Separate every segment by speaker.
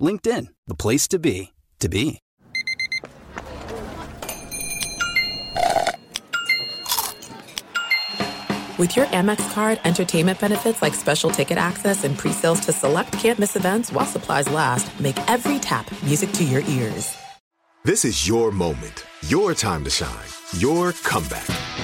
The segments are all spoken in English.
Speaker 1: LinkedIn, the place to be, to be.
Speaker 2: With your Amex card, entertainment benefits like special ticket access and pre-sales to select campus events while supplies last, make every tap music to your ears.
Speaker 3: This is your moment, your time to shine, your comeback.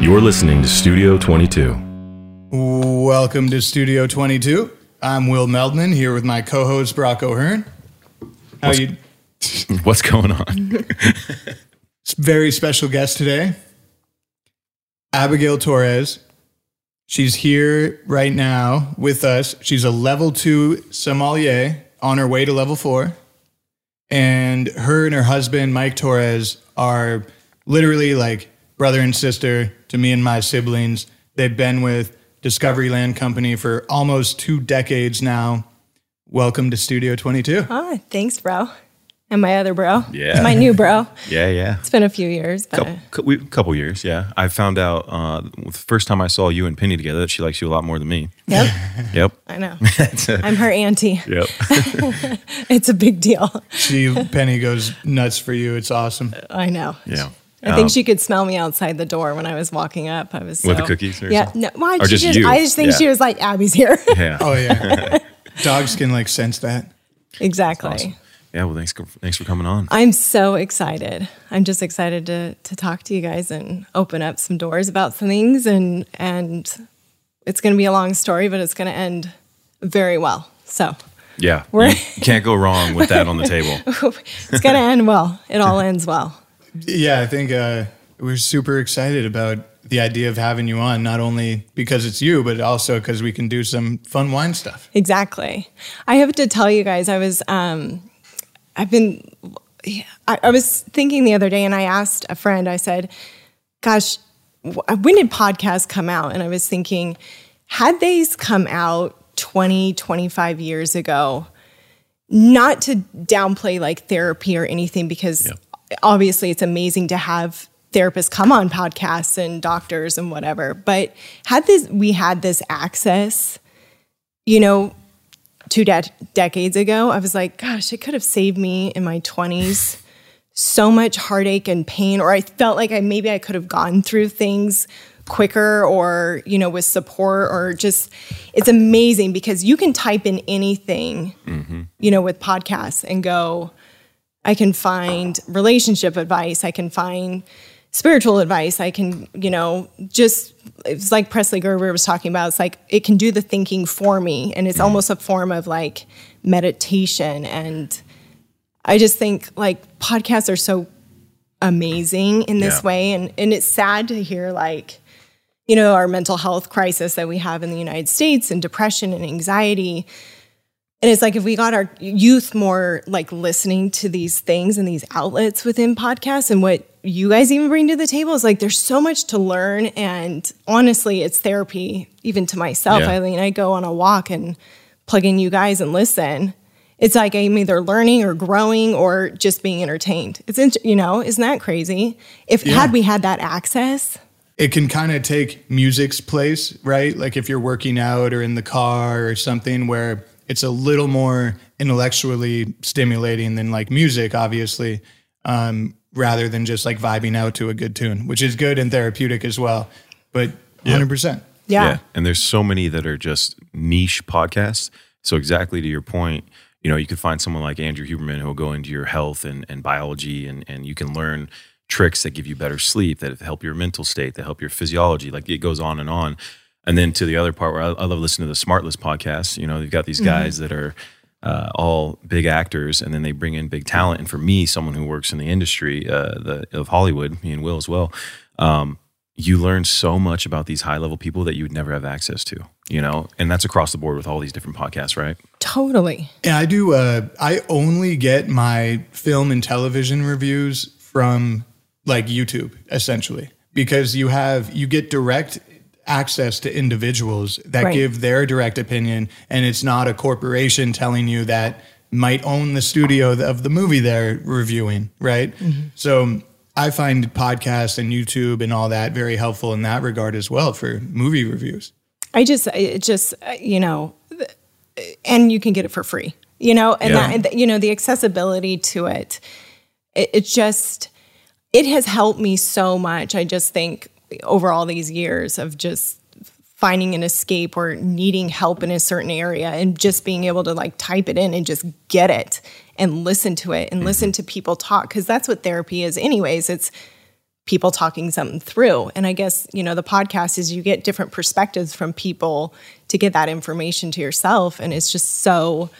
Speaker 4: You're listening to Studio 22.
Speaker 5: Welcome to Studio 22. I'm Will Meldman here with my co-host Brock O'Hearn. How
Speaker 4: What's-
Speaker 5: you?
Speaker 4: What's going on?
Speaker 5: Very special guest today, Abigail Torres. She's here right now with us. She's a level two sommelier on her way to level four, and her and her husband Mike Torres are literally like brother and sister to me and my siblings. They've been with Discovery Land Company for almost two decades now. Welcome to Studio 22.
Speaker 6: Ah, thanks, bro. And my other bro.
Speaker 4: Yeah.
Speaker 6: My new bro.
Speaker 4: yeah, yeah.
Speaker 6: It's been a few years, but
Speaker 4: Couple, we, couple years, yeah. I found out uh, the first time I saw you and Penny together that she likes you a lot more than me.
Speaker 6: yep,
Speaker 4: Yep.
Speaker 6: I know. I'm her auntie.
Speaker 4: Yep.
Speaker 6: It's a big deal.
Speaker 5: She Penny goes nuts for you. It's awesome.
Speaker 6: I know.
Speaker 4: Yeah.
Speaker 6: I think
Speaker 4: Um,
Speaker 6: she could smell me outside the door when I was walking up. I was
Speaker 4: With the cookies or
Speaker 6: yeah,
Speaker 4: something?
Speaker 6: no, why
Speaker 4: Or
Speaker 6: she
Speaker 4: just you?
Speaker 6: I just think
Speaker 4: Yeah.
Speaker 6: she was like, Abby's here.
Speaker 4: Yeah.
Speaker 5: Oh yeah, dogs can like sense that.
Speaker 6: exactly.
Speaker 4: Awesome. Yeah. Well, thanks. Thanks for coming on.
Speaker 6: I'm so excited. I'm just excited to to talk to you guys and open up some doors about some things and and it's going to be a long story, but it's going to end very well. So
Speaker 4: Yeah.
Speaker 6: We're-
Speaker 4: You, you can't go wrong with that on the table.
Speaker 6: it's going to end well. It all ends well.
Speaker 5: Yeah, I think uh, we're super excited about the idea of having you on. Not only because it's you, but also because we can do some fun wine stuff.
Speaker 6: Exactly. I have to tell you guys, I was, um, I've been, I, I was thinking the other day and I asked a friend, I said, gosh, when did podcasts come out? And I was thinking, had these come out 20, 25 years ago, not to downplay like therapy or anything, because obviously it's amazing to have therapists come on podcasts and doctors and whatever. But had this, we had this access, you know, two de- decades ago, I was like, gosh, it could have saved me in my 20s so much heartache and pain, or I felt like I maybe I could have gone through things quicker or, you know, with support or just it's amazing because you can type in anything, mm-hmm. you know, with podcasts and go, I can find relationship advice, I can find spiritual advice, I can, you know, just it's like Presley Gerber was talking about. It's like it can do the thinking for me. And it's mm-hmm. almost a form of like meditation. And I just think like podcasts are so amazing in this
Speaker 4: Yeah.
Speaker 6: way. And and it's sad to hear like, you know, our mental health crisis that we have in the United States and depression and anxiety. And it's like if we got our youth more like listening to these things and these outlets within podcasts and what you guys even bring to the table is like there's so much to learn. And honestly, it's therapy even to myself.
Speaker 4: Yeah.
Speaker 6: I mean, I go on a walk and plug in you guys and listen. it's like I'm either learning or growing or just being entertained. It's int- you know, isn't that crazy? If had we had that access,
Speaker 5: it can kind of take music's place, right? Like if you're working out or in the car or something where it's a little more intellectually stimulating than like music, obviously, um, rather than just like vibing out to a good tune, which is good and therapeutic as well. But 100%.
Speaker 6: yeah.
Speaker 4: And there's so many that are just niche podcasts. So exactly to your point, you know, you could find someone like Andrew Huberman who will go into your health and, and biology and, and you can learn tricks that give you better sleep, that help your mental state, that help your physiology. Like it goes on and on. And then to the other part where I, I love listening to the Smartless podcast, you know, you've got these guys that are uh, all big actors and then they bring in big talent. And for me, someone who works in the industry uh, the, of Hollywood, me and Will as well, um, you learn so much about these high level people that you would never have access to, you know, and that's across the board with all these different podcasts, right?
Speaker 6: Totally.
Speaker 5: Yeah, I do. Uh, I only get my film and television reviews from like YouTube, essentially, because you have you get direct access to individuals that
Speaker 6: Right.
Speaker 5: give their direct opinion, and it's not a corporation telling you that might own the studio of the movie they're reviewing, right? So I find podcasts and YouTube and all that very helpful in that regard as well for movie reviews.
Speaker 6: I just, it just, uh, you know, and you can get it for free, you know, and
Speaker 4: Yeah.
Speaker 6: that, you know, the accessibility to it, it, it just, it has helped me so much. I just think over all these years of just finding an escape or needing help in a certain area and just being able to like type it in and just get it and listen to it and listen mm-hmm. to people talk because that's what therapy is anyways it's people talking something through. And I guess, you know, the podcast is you get different perspectives from people to get that information to yourself. And it's just so,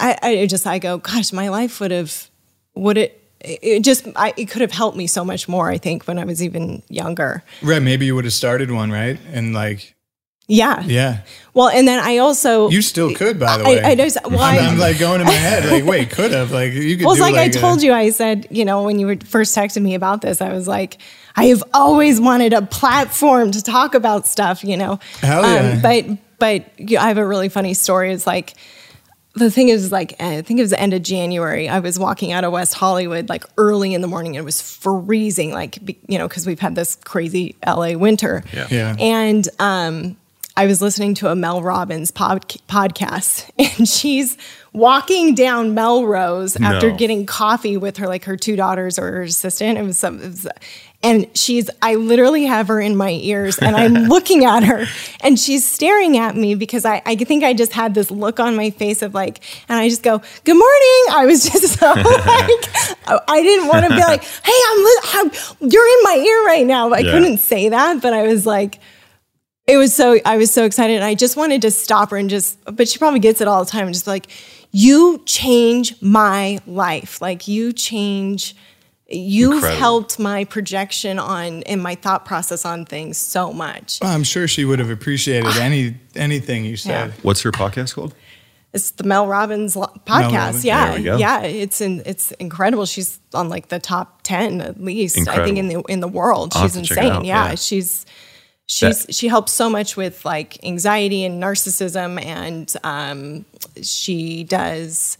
Speaker 6: I, I just, I go, gosh, my life would have, would it, it just, I, it could have helped me so much more, I think, when I was even younger.
Speaker 5: Right? Maybe you would have started one, right? And like,
Speaker 6: Yeah.
Speaker 5: yeah,
Speaker 6: Well, and then I also,
Speaker 5: you still could, by the
Speaker 6: I-
Speaker 5: way.
Speaker 6: I just- well,
Speaker 5: I'm,
Speaker 6: I-
Speaker 5: I'm like going in my head, like, wait, could have, like, you could.
Speaker 6: Well, it's
Speaker 5: do
Speaker 6: like, I
Speaker 5: a-
Speaker 6: told you, I said, you know, when you were first texting me about this, I was like, I have always wanted a platform to talk about stuff, you know.
Speaker 5: Hell um, yeah.
Speaker 6: but but you I have a really funny story. It's like the thing is like I think it was the end of January. I was walking out of West Hollywood like early in the morning. It was freezing, like you know, because we've had this crazy LA winter.
Speaker 4: Yeah.
Speaker 5: Yeah.
Speaker 6: And um, I was listening to a Mel Robbins pod- podcast, and she's walking down Melrose after
Speaker 4: No.
Speaker 6: getting coffee with her, like her two daughters or her assistant. It was some, it was, and she's, I literally have her in my ears, and I'm looking at her, and she's staring at me because I, I think I just had this look on my face of like, and I just go, "Good morning." I was just so like, I didn't want to be like, "Hey, I'm, I'm you're in my ear right now." But I
Speaker 4: Yeah.
Speaker 6: couldn't say that, but I was like it was so I was so excited and I just wanted to stop her and just but she probably gets it all the time and just like you change my life like you change you've
Speaker 4: Incredible.
Speaker 6: helped my projection on and my thought process on things so much
Speaker 5: Well, I'm sure she would have appreciated any anything you said.
Speaker 6: Yeah.
Speaker 4: What's her podcast called?
Speaker 6: it's the Mel Robbins lo- podcast
Speaker 5: Robbins.
Speaker 6: yeah
Speaker 4: There we go.
Speaker 6: yeah it's in, it's incredible she's on like the top 10 at least I think in the in the world
Speaker 4: I'll
Speaker 6: she's
Speaker 4: have to check it
Speaker 6: insane yeah,
Speaker 4: yeah.
Speaker 6: she's she's she helps so much with like anxiety and narcissism and um she does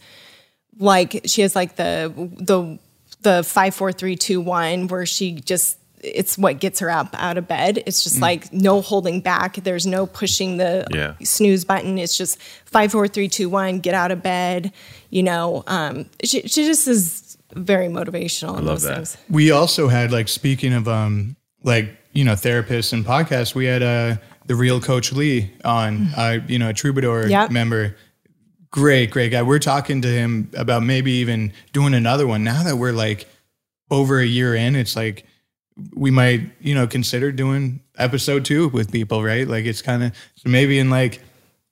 Speaker 6: like she has like the the the five four three two one where she just it's what gets her up out of bed. It's just like no holding back. There's no pushing the
Speaker 4: Yeah.
Speaker 6: snooze button. It's just five four three two one. Get out of bed. You know, um, she she just is very motivational. in
Speaker 4: love
Speaker 6: those
Speaker 4: that.
Speaker 6: things.
Speaker 5: We also had like speaking of um like you know therapists and podcasts. We had uh the real Coach Lee on, uh, you know, a Troubadour
Speaker 6: Yep.
Speaker 5: member. Great, great guy. We're talking to him about maybe even doing another one. Now that we're like over a year in, it's like we might, you know, consider doing episode two with people, right? Like it's kind of so maybe in like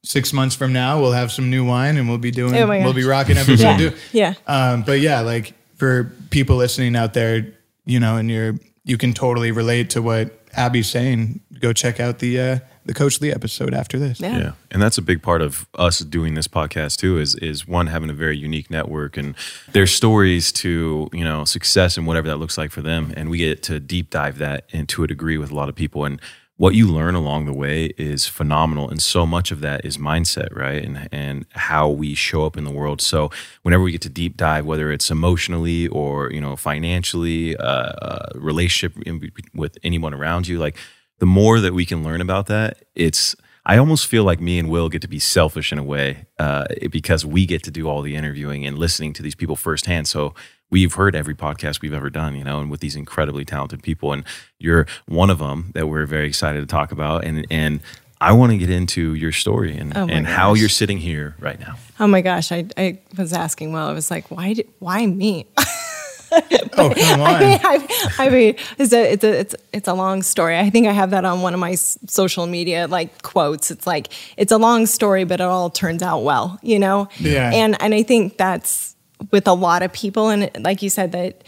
Speaker 5: six months from now we'll have some new wine and we'll be doing
Speaker 6: Oh
Speaker 5: we'll be rocking episode
Speaker 6: Yeah,
Speaker 5: two.
Speaker 6: yeah.
Speaker 5: Um, but yeah, like for people listening out there, you know, and you're you can totally relate to what Abby's saying. Go check out the uh, the Coach Lee episode after this.
Speaker 6: Yeah.
Speaker 4: Yeah, and that's a big part of us doing this podcast too. Is is one having a very unique network and their stories to you know success and whatever that looks like for them, and we get to deep dive that into a degree with a lot of people. And what you learn along the way is phenomenal and so much of that is mindset right and and how we show up in the world so whenever we get to deep dive whether it's emotionally or you know financially uh, uh, relationship in, with anyone around you like the more that we can learn about that it's I almost feel like me and Will get to be selfish in a way uh, because we get to do all the interviewing and listening to these people firsthand. So we've heard every podcast we've ever done, you know, and with these incredibly talented people, and you're one of them that we're very excited to talk about. And and I want to get into your story and,
Speaker 6: Oh
Speaker 4: and how you're sitting here right now.
Speaker 6: Oh my gosh, I, I was asking Will, I was like, why did, why me?
Speaker 5: Oh, come on.
Speaker 6: I mean, I, I mean, it's a, it's a, it's, it's a long story. I think I have that on one of my s- social media like quotes. It's like it's a long story, but it all turns out well, you know.
Speaker 5: Yeah.
Speaker 6: And and I think that's with a lot of people, and like you said, that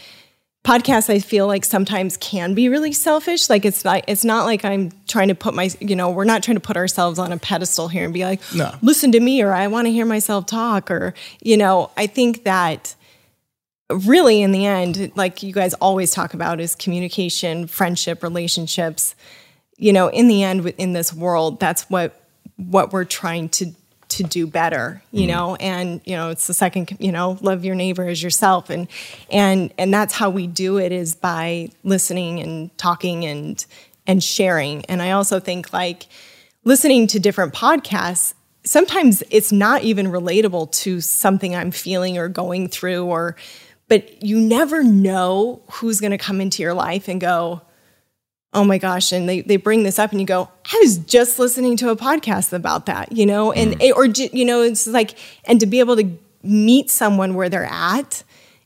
Speaker 6: podcasts I feel like sometimes can be really selfish. Like it's not, it's not like I'm trying to put my, you know, we're not trying to put ourselves on a pedestal here and be like,
Speaker 5: No.
Speaker 6: listen to me, or I want to hear myself talk, or you know, I think that really in the end like you guys always talk about is communication friendship relationships. You know in the end in this world that's what what we're trying to to do better you mm. know? And you know it's the second you know love your neighbor as yourself. And and and that's how we do it is by listening and talking and and sharing. And i also think like listening to different podcasts sometimes it's not even relatable to something i'm feeling or going through or but you never know who's going to come into your life and go oh my gosh and they, they bring this up and you go i was just listening to a podcast about that you know? And mm. or you know it's like and to be able to meet someone where they're at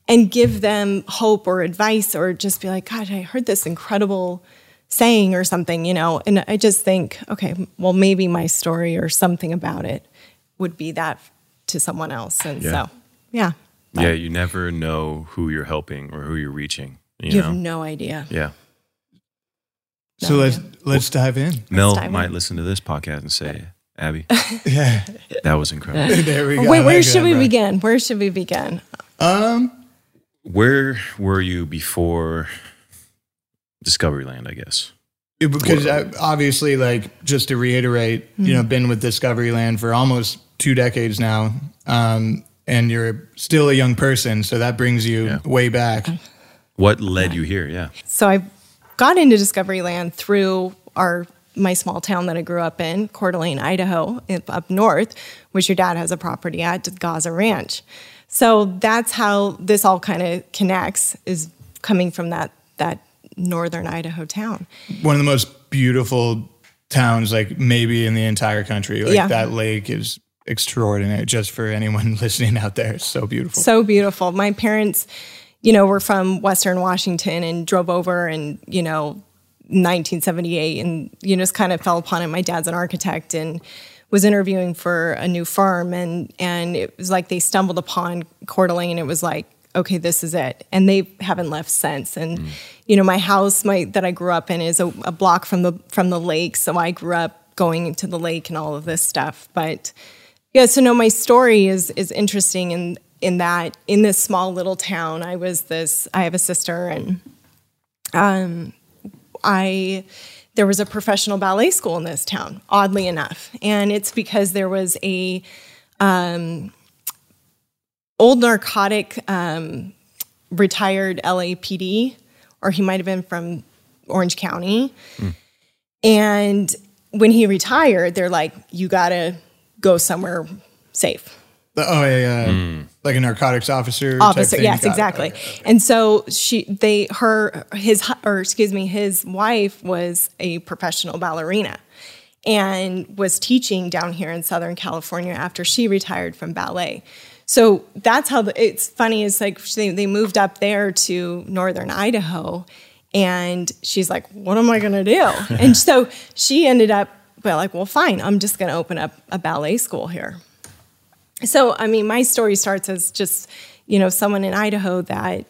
Speaker 6: and give them hope or advice or just be like god i heard this incredible saying or something you know? And i just think okay well maybe my story or something about it would be that to someone else. And
Speaker 4: Yeah.
Speaker 6: so yeah
Speaker 4: Yeah, you never know who you're helping or who you're reaching. You,
Speaker 6: you
Speaker 4: know?
Speaker 6: have no idea
Speaker 4: yeah.
Speaker 5: So
Speaker 6: No,
Speaker 5: let's let's dive in.
Speaker 4: Mel
Speaker 6: dive in.
Speaker 4: might listen to this podcast and say, Abby,
Speaker 5: Yeah,
Speaker 4: that was incredible.
Speaker 5: there we go.
Speaker 6: Wait, where should we
Speaker 5: bro.
Speaker 6: begin? Where should we begin?
Speaker 5: Um,
Speaker 4: Where were you before Discovery Land, I guess?
Speaker 5: it- because I, obviously, like just to reiterate, you know, been with Discovery Land for almost two decades now, um, and you're still a young person, so that brings you
Speaker 4: Yeah.
Speaker 5: way back.
Speaker 4: What led you here? Yeah.
Speaker 6: So I got into Discovery Land through our my small town that I grew up in, Coeur d'Alene, Idaho, up- up north, which your dad has a property at, Gozzer Ranch. So that's how this all kind of connects, is coming from that that northern Idaho town.
Speaker 5: One of the most beautiful towns, like maybe in the entire country. Like
Speaker 6: Yeah.
Speaker 5: that lake is extraordinary. Just for anyone listening out there, it's so beautiful.
Speaker 6: So beautiful. My parents, you know, were from Western Washington and drove over and, you know, 1978 and, you know, just kind of fell upon it. My dad's an architect and was interviewing for a new firm and and it was like they stumbled upon Coeur d'Alene and it was like, okay, this is it. And they haven't left since. And, mm. you know, my house my that I grew up in is a, a block from the from the lake. So I grew up going to the lake and all of this stuff. But yeah, so no, my story is is interesting in in that in this small little town, I was this. I have a sister, and um, I there was a professional ballet school in this town. Oddly enough, and it's because there was a um, old narcotic um, retired LAPD, or he might have been from Orange County, and when he retired, they're like, "You gotta go somewhere safe."
Speaker 5: oh yeah, yeah. like a narcotics officer.
Speaker 6: officer yes
Speaker 5: Got
Speaker 6: exactly and so she they her his or excuse me his wife was a professional ballerina and was teaching down here in southern california after she retired from ballet so that's how the, it's funny is like they, they moved up there to northern idaho and she's like what am i going to do and so she ended up well like well fine i'm just going to open up a ballet school here. So i mean my story starts as just you know someone in idaho that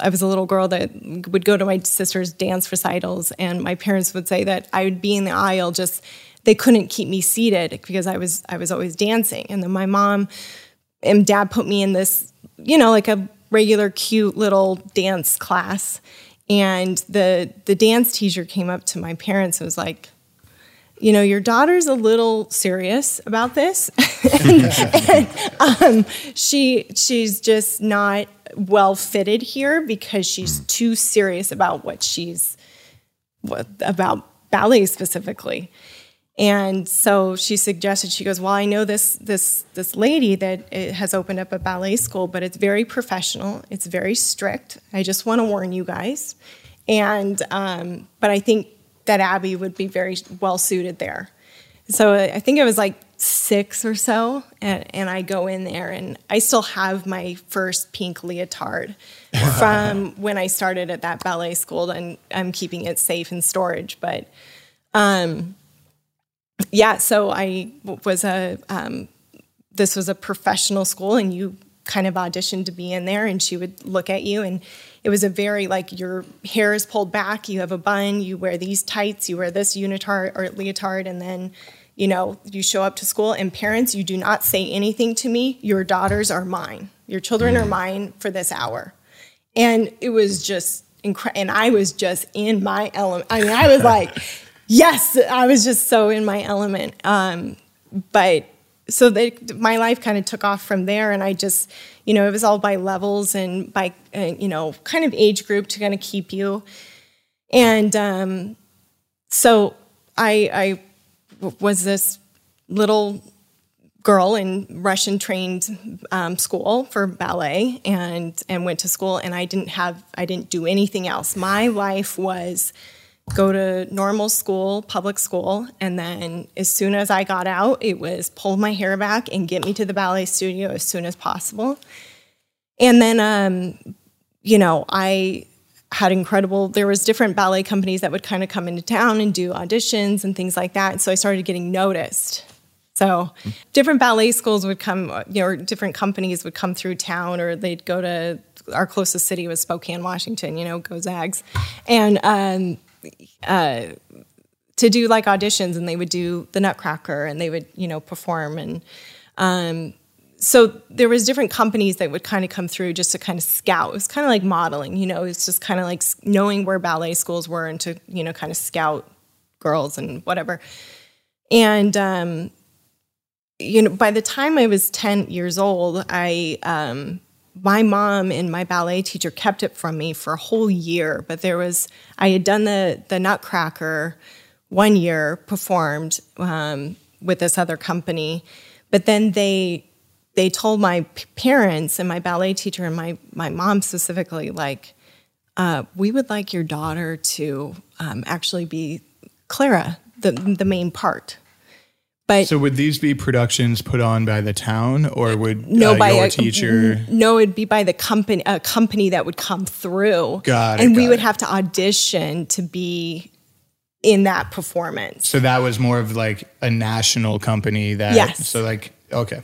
Speaker 6: i was a little girl that would go to my sister's dance recitals and my parents would say that i would be in the aisle just they couldn't keep me seated because i was i was always dancing. And then my mom and dad put me in this you know like a regular cute little dance class. And the the dance teacher came up to my parents and was like you know, your daughter's a little serious about this. and, and, um, she she's just not well fitted here because she's too serious about what she's what, about ballet specifically. And so she suggested she goes, "Well, I know this this this lady that eh, has opened up a ballet school, but it's very professional. It's very strict. I just want to warn you guys." And um, but I think that Abby would be very well suited there. So I think it was like six or so, and, and I go in there, and I still have my first pink leotard from when I started at that ballet school, and I'm keeping it safe in storage. But um, yeah, so I was a um, this was a professional school, and you kind of auditioned to be in there, and she would look at you and it was a very like your hair is pulled back, you have a bun, you wear these tights, you wear this unitard or leotard, and then you know you show up to school. And parents, you do not say anything to me. Your daughters are mine. Your children are mine for this hour. And it was just incredible. And I was just in my element. I mean, I was like, yes, I was just so in my element. Um, but so they, my life kind of took off from there, and I just you know, it was all by levels and by, you know, kind of age group to kind of keep you. And um, so I, I was this little girl in Russian trained um, school for ballet and and went to school and I didn't have I didn't do anything else. My life was go to normal school, public school, and then as soon as I got out, it was pull my hair back and get me to the ballet studio as soon as possible. And then, um, you know, I had incredible. There was different ballet companies that would kind of come into town and do auditions and things like that. And so I started getting noticed. So different ballet schools would come, you know, or different companies would come through town, or they'd go to our closest city was Spokane, Washington. You know, go Zags, and um, uh, to do like auditions and they would do the Nutcracker and they would you know perform and um, so there was different companies that would kind of come through just to kind of scout. It was kind of like modeling, you know. It's just kind of like knowing where ballet schools were and to you know kind of scout girls and whatever. And um, you know, by the time I was ten years old, I um, my mom and my ballet teacher kept it from me for a whole year. But there was I had done the the Nutcracker one year, performed um, with this other company, but then they they told my parents and my ballet teacher and my my mom specifically like uh, we would like your daughter to um, actually be Clara, the the main part. But
Speaker 5: so would these be productions put on by the town, or would
Speaker 6: no
Speaker 5: uh,
Speaker 6: by
Speaker 5: your
Speaker 6: a,
Speaker 5: teacher?
Speaker 6: No, it'd be by the company a company that would come through.
Speaker 5: Got it,
Speaker 6: and we
Speaker 5: got
Speaker 6: would
Speaker 5: it.
Speaker 6: have to audition to be in that performance.
Speaker 5: So that was more of like a national company that.
Speaker 6: Yes.
Speaker 5: So like okay.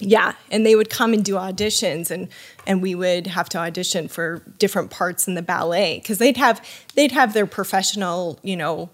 Speaker 6: Yeah, and they would come and do auditions, and and we would have to audition for different parts in the ballet because they'd have they'd have their professional, you know,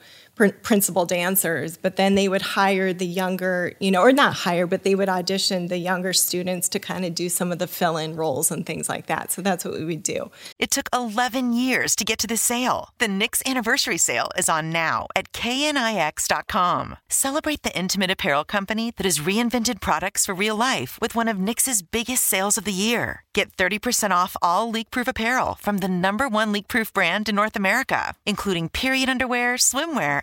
Speaker 6: principal dancers, but then they would hire the younger, you know, or not hire, but they would audition the younger students to kind of do some of the fill-in roles and things like that. So that's what we would do.
Speaker 7: It took 11 years to get to this sale. The Knix anniversary sale is on now at knix.com. Celebrate the intimate apparel company that has reinvented products for real life with one of Knix's biggest sales of the year. Get 30% off all leak-proof apparel from the number one leak-proof brand in North America, including period underwear, swimwear,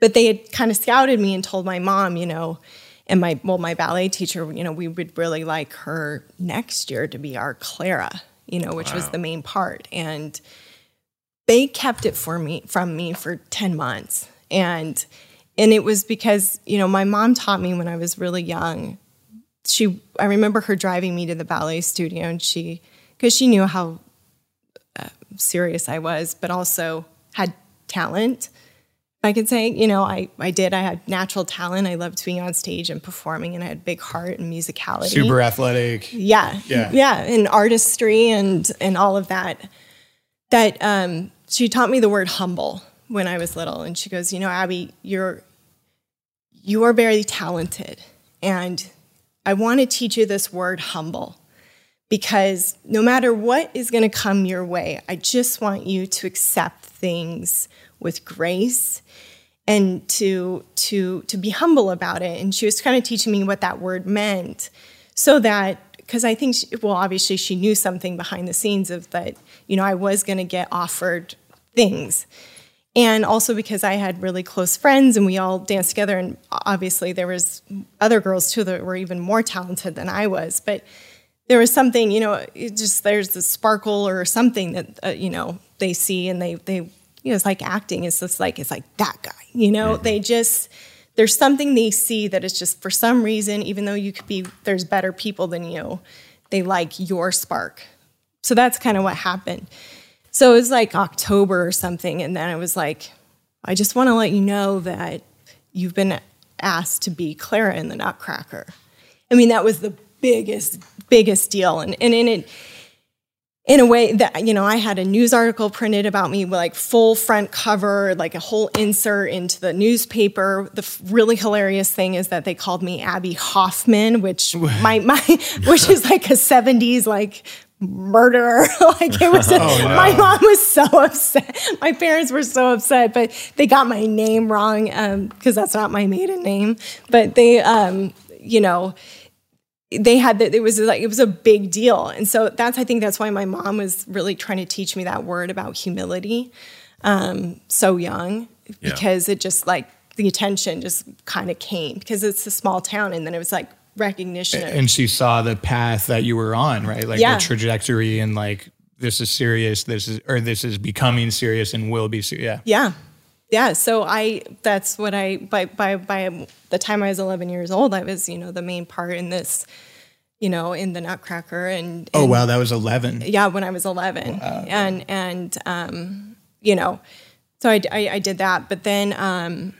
Speaker 6: But they had kind of scouted me and told my mom, you know, and my well, my ballet teacher, you know, we would really like her next year to be our Clara, you know, which wow. was the main part. And they kept it for me from me for 10 months. And and it was because, you know, my mom taught me when I was really young. She I remember her driving me to the ballet studio and she because she knew how uh, serious I was, but also had talent I could say, you know, I, I did. I had natural talent. I loved being on stage and performing, and I had big heart and musicality.
Speaker 5: Super athletic.
Speaker 6: Yeah, yeah, yeah, and artistry and and all of that. That um, she taught me the word humble when I was little, and she goes, you know, Abby, you're you are very talented, and I want to teach you this word humble because no matter what is going to come your way, I just want you to accept things with grace and to to to be humble about it. And she was kind of teaching me what that word meant so that because i think she, well obviously she knew something behind the scenes of that you know i was going to get offered things. And also because i had really close friends and we all danced together and obviously there was other girls too that were even more talented than i was. But there was something you know just there's the sparkle or something that uh, you know they see and they they you know, it's like acting. It's just like it's like that guy. You know, mm-hmm. they just there's something they see that is just for some reason, even though you could be there's better people than you, they like your spark. So that's kind of what happened. So it was like October or something, and then I was like, I just want to let you know that you've been asked to be Clara in the Nutcracker. I mean, that was the biggest, biggest deal, and and in it in a way that you know i had a news article printed about me like full front cover like a whole insert into the newspaper. The f- really hilarious thing is that they called me abby hoffman which my, my which is like a 70s like murderer. Like it was a, oh, my mom was so upset. My parents were so upset but they got my name wrong because um, that's not my maiden name. But they um, you know they had that it was like it was a big deal and so that's i think that's why my mom was really trying to teach me that word about humility um, so young because yeah. it just like the attention just kind of came because it's a small town and then it was like recognition
Speaker 5: and, and she saw the path that you were on right like yeah. the trajectory and like this is serious this is or this is becoming serious and will be serious
Speaker 6: yeah yeah yeah so i that's what i by by by the time i was 11 years old i was you know the main part in this you know in the nutcracker and,
Speaker 5: and oh wow that was 11
Speaker 6: yeah when i was 11 wow. and and um you know so I, I, I did that. But then um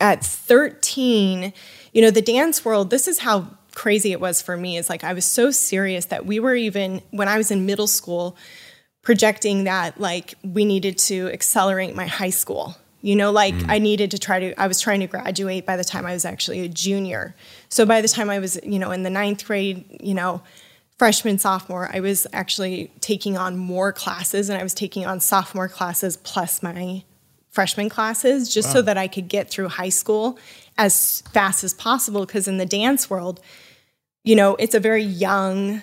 Speaker 6: at 13 you know the dance world this is how crazy it was for me. Is like i was so serious that we were even when i was in middle school projecting that like we needed to accelerate my high school You know, like mm. I needed to try to, I was trying to graduate by the time I was actually a junior. So by the time I was, you know, in the ninth grade, you know, freshman, sophomore, I was actually taking on more classes and I was taking on sophomore classes plus my freshman classes just so that I could get through high school as fast as possible. Because in the dance world, you know, it's a very young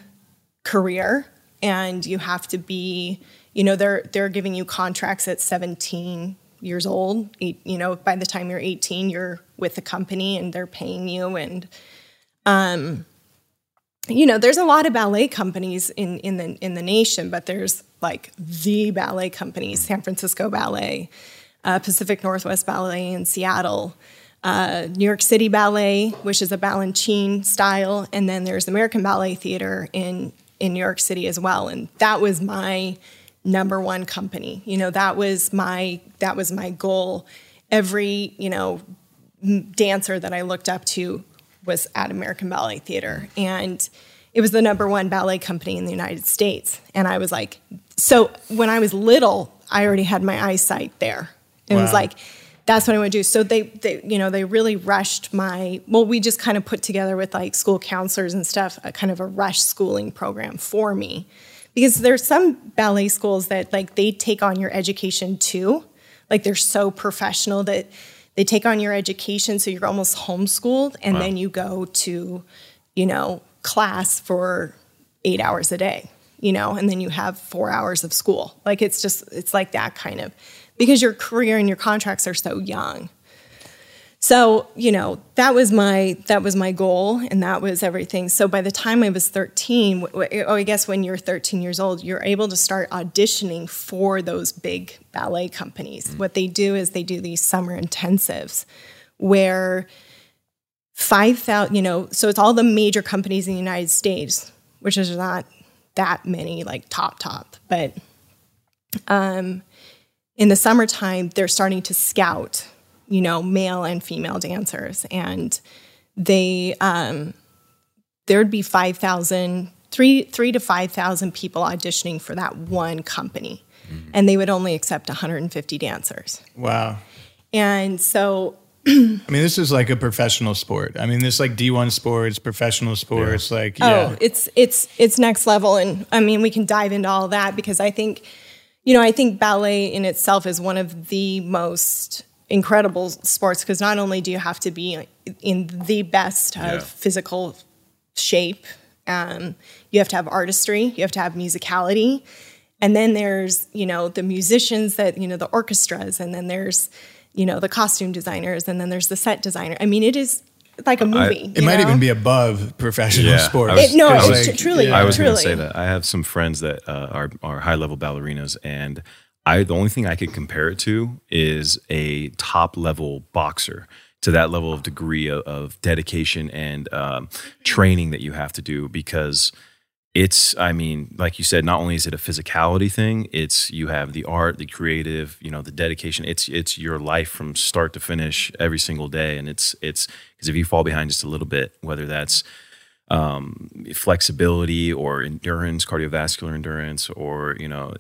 Speaker 6: career and you have to be, you know, they're they're giving you contracts at 17 years old. Eight, you know, by the time you're 18, you're with the company and they're paying you and um you know, there's a lot of ballet companies in in the in the nation, but there's like the ballet companies, San Francisco Ballet, uh, Pacific Northwest Ballet in Seattle, uh, New York City Ballet, which is a Balanchine style, and then there's American Ballet Theater in in New York City as well. And that was my number one company. You know, that was my that was my goal. Every you know dancer that I looked up to was at American Ballet Theater, and it was the number one ballet company in the United States. And I was like, so when I was little, I already had my eyesight there. It was like, that's what I want to do. So they, they, you know, they really rushed my. Well, we just kind of put together with like school counselors and stuff, a kind of a rush schooling program for me, because there's some ballet schools that like they take on your education too, like they're so professional that they take on your education, so you're almost homeschooled, and then you go to, you know, class for eight hours a day, you know, and then you have four hours of school. Like it's just, it's like that kind of, because your career and your contracts are so young. So, you know, that was my that was my goal and that was everything. So by the time I was 13, w- w- oh, I guess when you're 13 years old, you're able to start auditioning for those big ballet companies. What they do is they do these summer intensives where 5,000, you know, so it's all the major companies in the United States, which is not that many like top top, but um in the summertime they're starting to scout you know male and female dancers and they um there'd be 5000 three three to 5000 people auditioning for that one company and they would only accept 150 dancers
Speaker 5: Wow.
Speaker 6: and so
Speaker 5: I mean, this is like a professional sport. I mean, this is like D1 sports, professional sports. Like, yeah.
Speaker 6: Oh, it's it's it's next level, and I mean we can dive into all that because I think, you know, I think ballet in itself is one of the most incredible sports because not only do you have to be in the best of
Speaker 4: Yeah.
Speaker 6: physical shape, um, you have to have artistry, you have to have musicality, and then there's you know the musicians that you know the orchestras, and then there's you know the costume designers, and then there's the set designer. I mean, it is like a movie.
Speaker 5: it might even be above professional
Speaker 4: Yeah,
Speaker 5: sports.
Speaker 4: Was-
Speaker 6: It- no,
Speaker 5: It's
Speaker 6: it's
Speaker 5: like-
Speaker 6: truly-
Speaker 5: yeah.
Speaker 4: I was going to say that I have some friends that uh, are are high level ballerinas, and I the only thing I could compare it to is a top level boxer to that level of degree of, of dedication and um, training that you have to do because it's i mean like you said not only is it a physicality thing it's you have the art the creative you know the dedication it's it's your life from start to finish every single day and it's it's because if you fall behind just a little bit whether that's um, flexibility or endurance, cardiovascular endurance, or you know,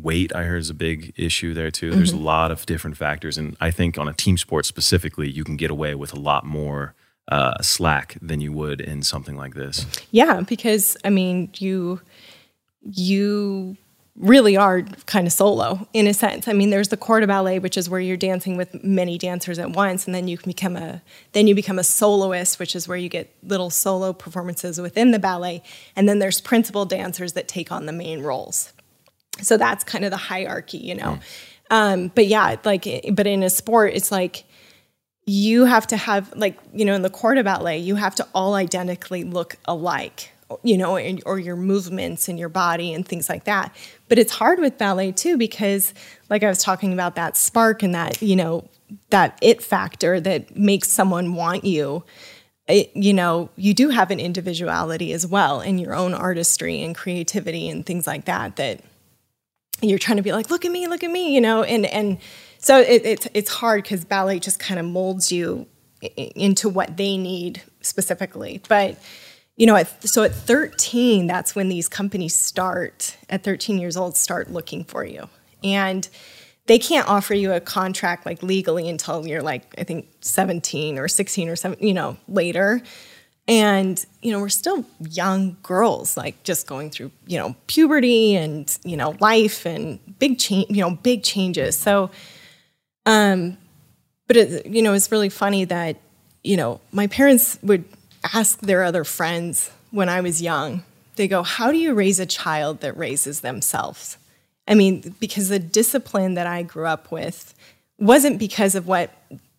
Speaker 4: weight. I heard is a big issue there too. There's a lot of different factors, and I think on a team sport specifically, you can get away with a lot more uh, slack than you would in something like this.
Speaker 6: Yeah, because I mean, you you really are kind of solo in a sense. I mean, there's the corps de ballet, which is where you're dancing with many dancers at once, and then you can become a then you become a soloist, which is where you get little solo performances within the ballet, and then there's principal dancers that take on the main roles. So that's kind of the hierarchy, you know. Um, but yeah, like, but in a sport, it's like you have to have like you know in the corps de ballet you have to all identically look alike you know and, or your movements and your body and things like that but it's hard with ballet too because like i was talking about that spark and that you know that it factor that makes someone want you it, you know you do have an individuality as well and your own artistry and creativity and things like that that you're trying to be like, look at me, look at me, you know, and and so it, it's it's hard because ballet just kind of molds you into what they need specifically. But you know, at, so at 13, that's when these companies start. At 13 years old, start looking for you, and they can't offer you a contract like legally until you're like I think 17 or 16 or 7, you know, later. And you know, we're still young girls like just going through, you know, puberty and, you know, life and big change, you know, big changes. So um but it, you know, it's really funny that you know, my parents would ask their other friends when I was young. They go, "How do you raise a child that raises themselves?" I mean, because the discipline that I grew up with wasn't because of what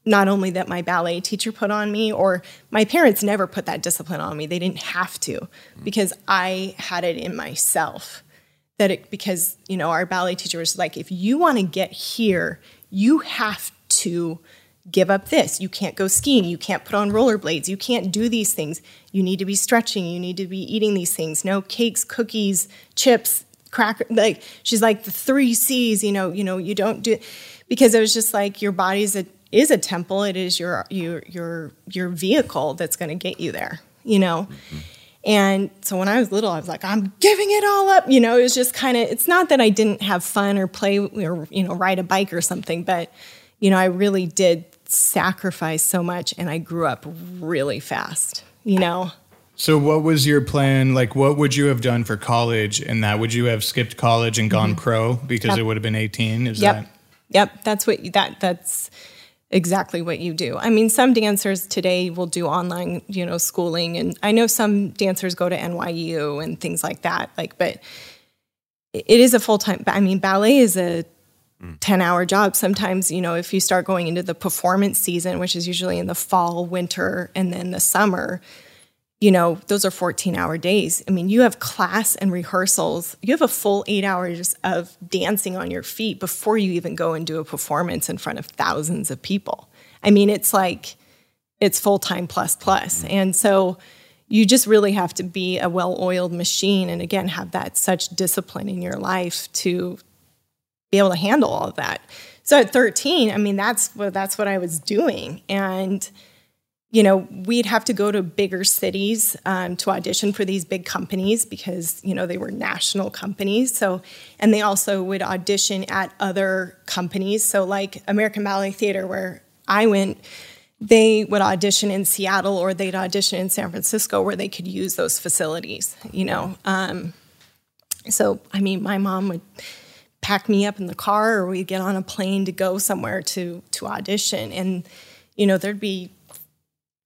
Speaker 6: not only that my ballet teacher put on me or my parents never put that discipline on me. They didn't have to because I had it in myself. That it because, you know, our ballet teacher was like if you want to get here, you have to give up this. You can't go skiing. You can't put on rollerblades. You can't do these things. You need to be stretching. You need to be eating these things. No cakes, cookies, chips, cracker like she's like the three C's, you know, you know, you don't do because it was just like your body's a is a temple. It is your your your your vehicle that's gonna get you there, you know. Mm-hmm. And so when I was little, I was like, I'm giving it all up. You know, it was just kind of, it's not that I didn't have fun or play or, you know, ride a bike or something, but, you know, I really did sacrifice so much and I grew up really fast, you know?
Speaker 5: So, what was your plan? Like, what would you have done for college? And that would you have skipped college and gone mm-hmm. pro because yep. it would have been eighteen? Is
Speaker 6: yep.
Speaker 5: that?
Speaker 6: Yep, that's what that that's exactly what you do. I mean, some dancers today will do online, you know, schooling, and I know some dancers go to NYU and things like that. Like, but it is a full time. I mean, ballet is a. 10 hour job. Sometimes, you know, if you start going into the performance season, which is usually in the fall, winter, and then the summer, you know, those are 14 hour days. I mean, you have class and rehearsals. You have a full eight hours of dancing on your feet before you even go and do a performance in front of thousands of people. I mean, it's like, it's full time plus plus. Mm-hmm. And so you just really have to be a well oiled machine and again, have that such discipline in your life to be able to handle all of that. So at 13, I mean, that's what, that's what I was doing. And, you know, we'd have to go to bigger cities um, to audition for these big companies because, you know, they were national companies. So, and they also would audition at other companies. So, like American Ballet Theater, where I went, they would audition in Seattle or they'd audition in San Francisco where they could use those facilities, you know. Um, so, I mean, my mom would pack me up in the car or we'd get on a plane to go somewhere to to audition and you know there'd be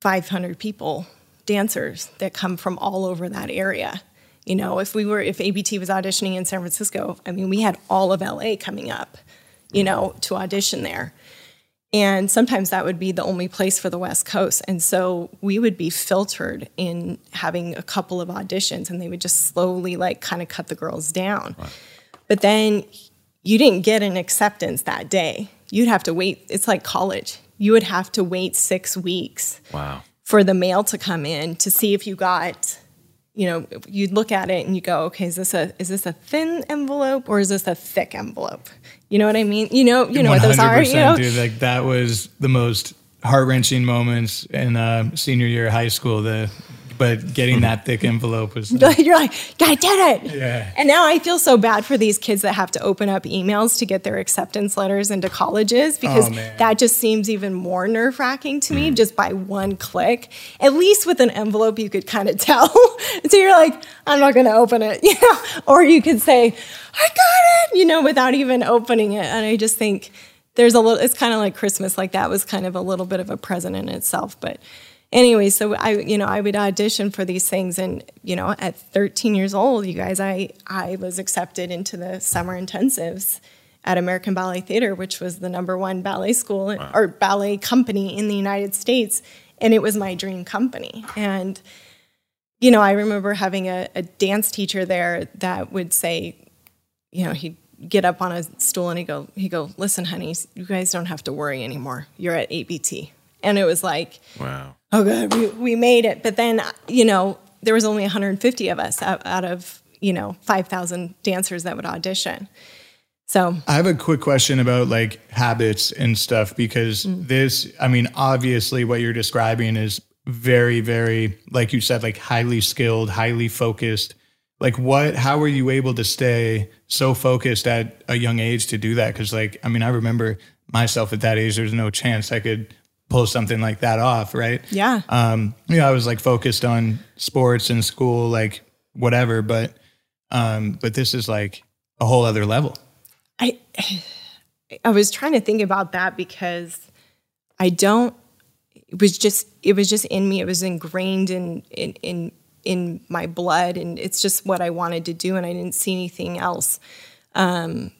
Speaker 6: 500 people, dancers that come from all over that area. You know, if we were, if ABT was auditioning in San Francisco, I mean, we had all of LA coming up, you know, to audition there. And sometimes that would be the only place for the West Coast. And so we would be filtered in having a couple of auditions and they would just slowly, like, kind of cut the girls down. Right. But then you didn't get an acceptance that day. You'd have to wait. It's like college you would have to wait six weeks
Speaker 4: wow.
Speaker 6: for the mail to come in to see if you got you know you'd look at it and you go okay is this a is this a thin envelope or is this a thick envelope you know what i mean you know you know what those are you know
Speaker 5: dude like that was the most heart-wrenching moments in uh, senior year of high school the but getting that thick envelope was
Speaker 6: you're like i did
Speaker 5: it! Yeah.
Speaker 6: And now i feel so bad for these kids that have to open up emails to get their acceptance letters into colleges because oh, that just seems even more nerve-wracking to me mm. just by one click at least with an envelope you could kind of tell. So you're like i'm not going to open it you know? Or you could say i got it you know without even opening it. And i just think there's a little it's kind of like christmas like that was kind of a little bit of a present in itself but anyway, so I, you know, I would audition for these things, and you know, at 13 years old, you guys, I I was accepted into the summer intensives at American Ballet Theater, which was the number one ballet school wow. or ballet company in the United States, and it was my dream company. And you know, I remember having a, a dance teacher there that would say, you know, he'd get up on a stool and he'd go, he'd go, listen, honey, you guys don't have to worry anymore. You're at ABT. And it was like,
Speaker 4: wow
Speaker 6: oh god, we, we made it. But then, you know, there was only 150 of us out, out of, you know, 5,000 dancers that would audition. So
Speaker 5: I have a quick question about like habits and stuff because mm. this, I mean, obviously what you're describing is very, very, like you said, like highly skilled, highly focused. like what how were you able to stay so focused at a young age to do that because like i mean i remember myself at that age there's no chance i could pull something like that off right
Speaker 6: Yeah.
Speaker 5: um you know i was like focused on sports and school like whatever but um but this is like a whole other level
Speaker 6: I I was trying to think about that because I don't it was just it was just in me. It was ingrained in in in in my blood and it's just what I wanted to do and I didn't see anything else. Um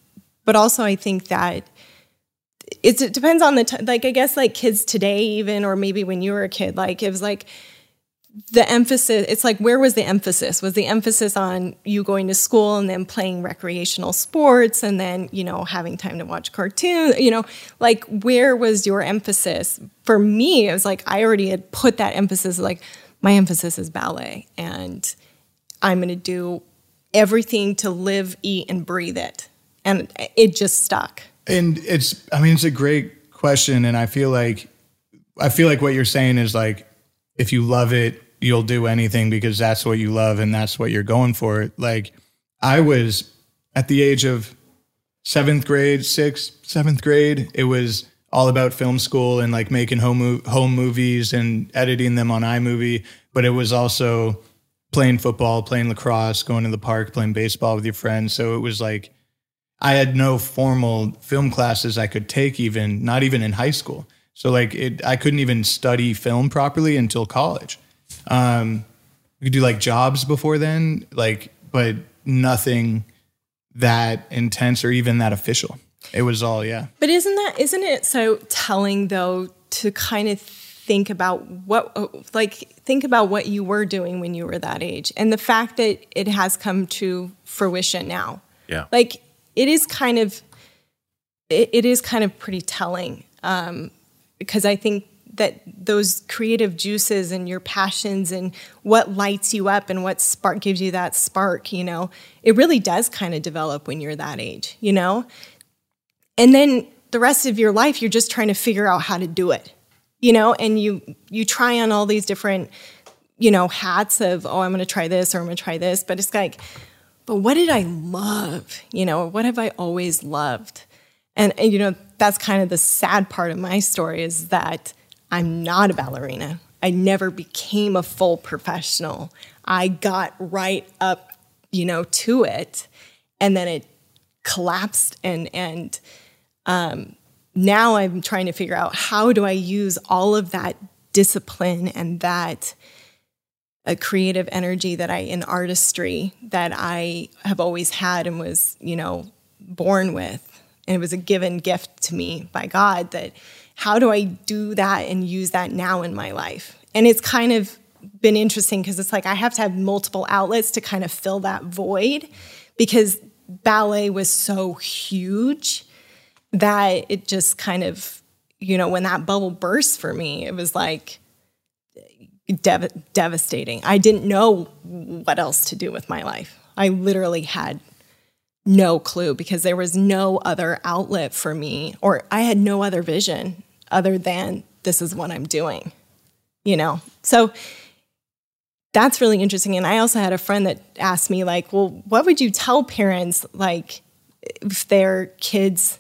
Speaker 6: but also I think that it's, it depends on the t- like I guess like kids today even or maybe when you were a kid like it was like the emphasis it's like where was the emphasis? Was the emphasis on you going to school and then playing recreational sports and then you know having time to watch cartoons you know? Like where was your emphasis? For me it was like i already had put that emphasis like my emphasis is ballet and i'm going to do everything to live eat and breathe it. And it just stuck
Speaker 5: And it's, I mean, it's a great question. And I feel like, I feel like what you're saying is like, if you love it, you'll do anything because that's what you love and that's what you're going for. Like, I was at the age of seventh grade, sixth, seventh grade, it was all about film school and like making home, home movies and editing them on iMovie. But it was also playing football, playing lacrosse, going to the park, playing baseball with your friends. So it was like, I had no formal film classes I could take, even not even in high school. So like it, I couldn't even study film properly until college. Um, we could do like jobs before then, like, but nothing that intense or even that official. It was all yeah.
Speaker 6: But isn't that isn't it so telling though to kind of think about what like think about what you were doing when you were that age and the fact that it has come to fruition now.
Speaker 4: Yeah.
Speaker 6: Like it is kind of it, it is kind of pretty telling um, because I think that those creative juices and your passions and what lights you up and what spark gives you that spark, you know, it really does kind of develop when you're that age, you know? and then the rest of your life you're just trying to figure out how to do it you know and you you try on all these different you know hats of oh i'm going to try this or i'm going to try this but it's like but what did i love? You know what have i always loved? And, and you know that's kind of the sad part of my story is that i'm not a ballerina. I never became a full professional. I got right up you know to it and then it collapsed and and um, now I'm trying to figure out how do I use all of that discipline and that a creative energy that I in artistry that I have always had and was you know born with. And it was a given gift to me by God that how do I do that and use that now in my life? And it's kind of been interesting because it's like I have to have multiple outlets to kind of fill that void because ballet was so huge that it just kind of, you know, when that bubble burst for me, it was like dev- devastating. I didn't know what else to do with my life. I literally had no clue because there was no other outlet for me, or I had no other vision other than this is what I'm doing, you know? So that's really interesting. And I also had a friend that asked me, like, well, what would you tell parents, like, if their kids,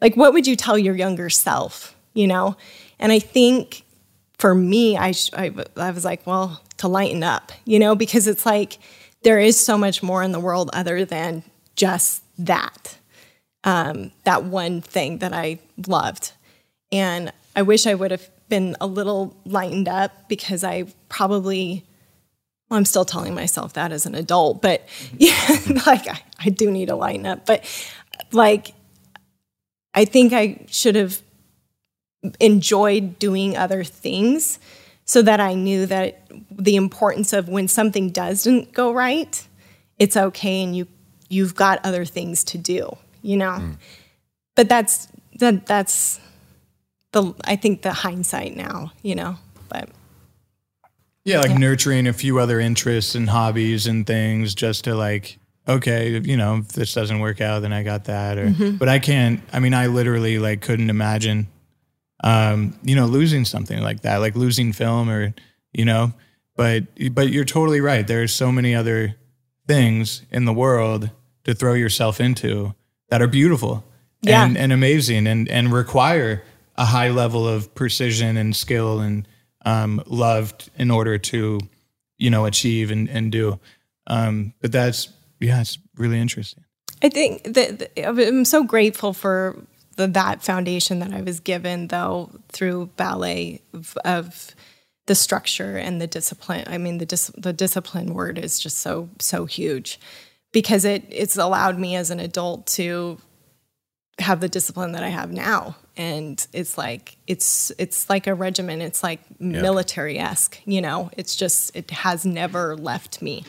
Speaker 6: like, what would you tell your younger self, you know? And I think for me, I, I, I was like, well, to lighten up, you know, because it's like there is so much more in the world other than just that, um, that one thing that I loved. And I wish I would have been a little lightened up because I probably, well, I'm still telling myself that as an adult, but yeah, like I, I do need to lighten up. But like, I think I should have enjoyed doing other things so that I knew that the importance of when something doesn't go right, it's okay and you you've got other things to do, you know. But that's that that's the I think the hindsight now, you know. But
Speaker 5: Yeah, like
Speaker 6: Yeah.
Speaker 5: nurturing a few other interests and hobbies and things just to like, okay, you know, if this doesn't work out, then I got that. Or,
Speaker 6: Mm-hmm.
Speaker 5: but I can't. I mean, I literally like couldn't imagine, um, you know, losing something like that, like losing film or, you know. But but you're totally right. There's so many other things in the world to throw yourself into that are beautiful
Speaker 6: Yeah.
Speaker 5: and, and amazing and, and require a high level of precision and skill and um, love in order to, you know, achieve and, and do. Um, but that's, yeah, it's really interesting.
Speaker 6: I think that- I'm so grateful for the, that foundation that I was given, though, through ballet of, of the structure and the discipline. I mean, the dis, the discipline word is just so so huge because it it's allowed me as an adult to have the discipline that I have now. And it's like it's it's like a regimen. It's like military esque. You know, it's just it has never left me.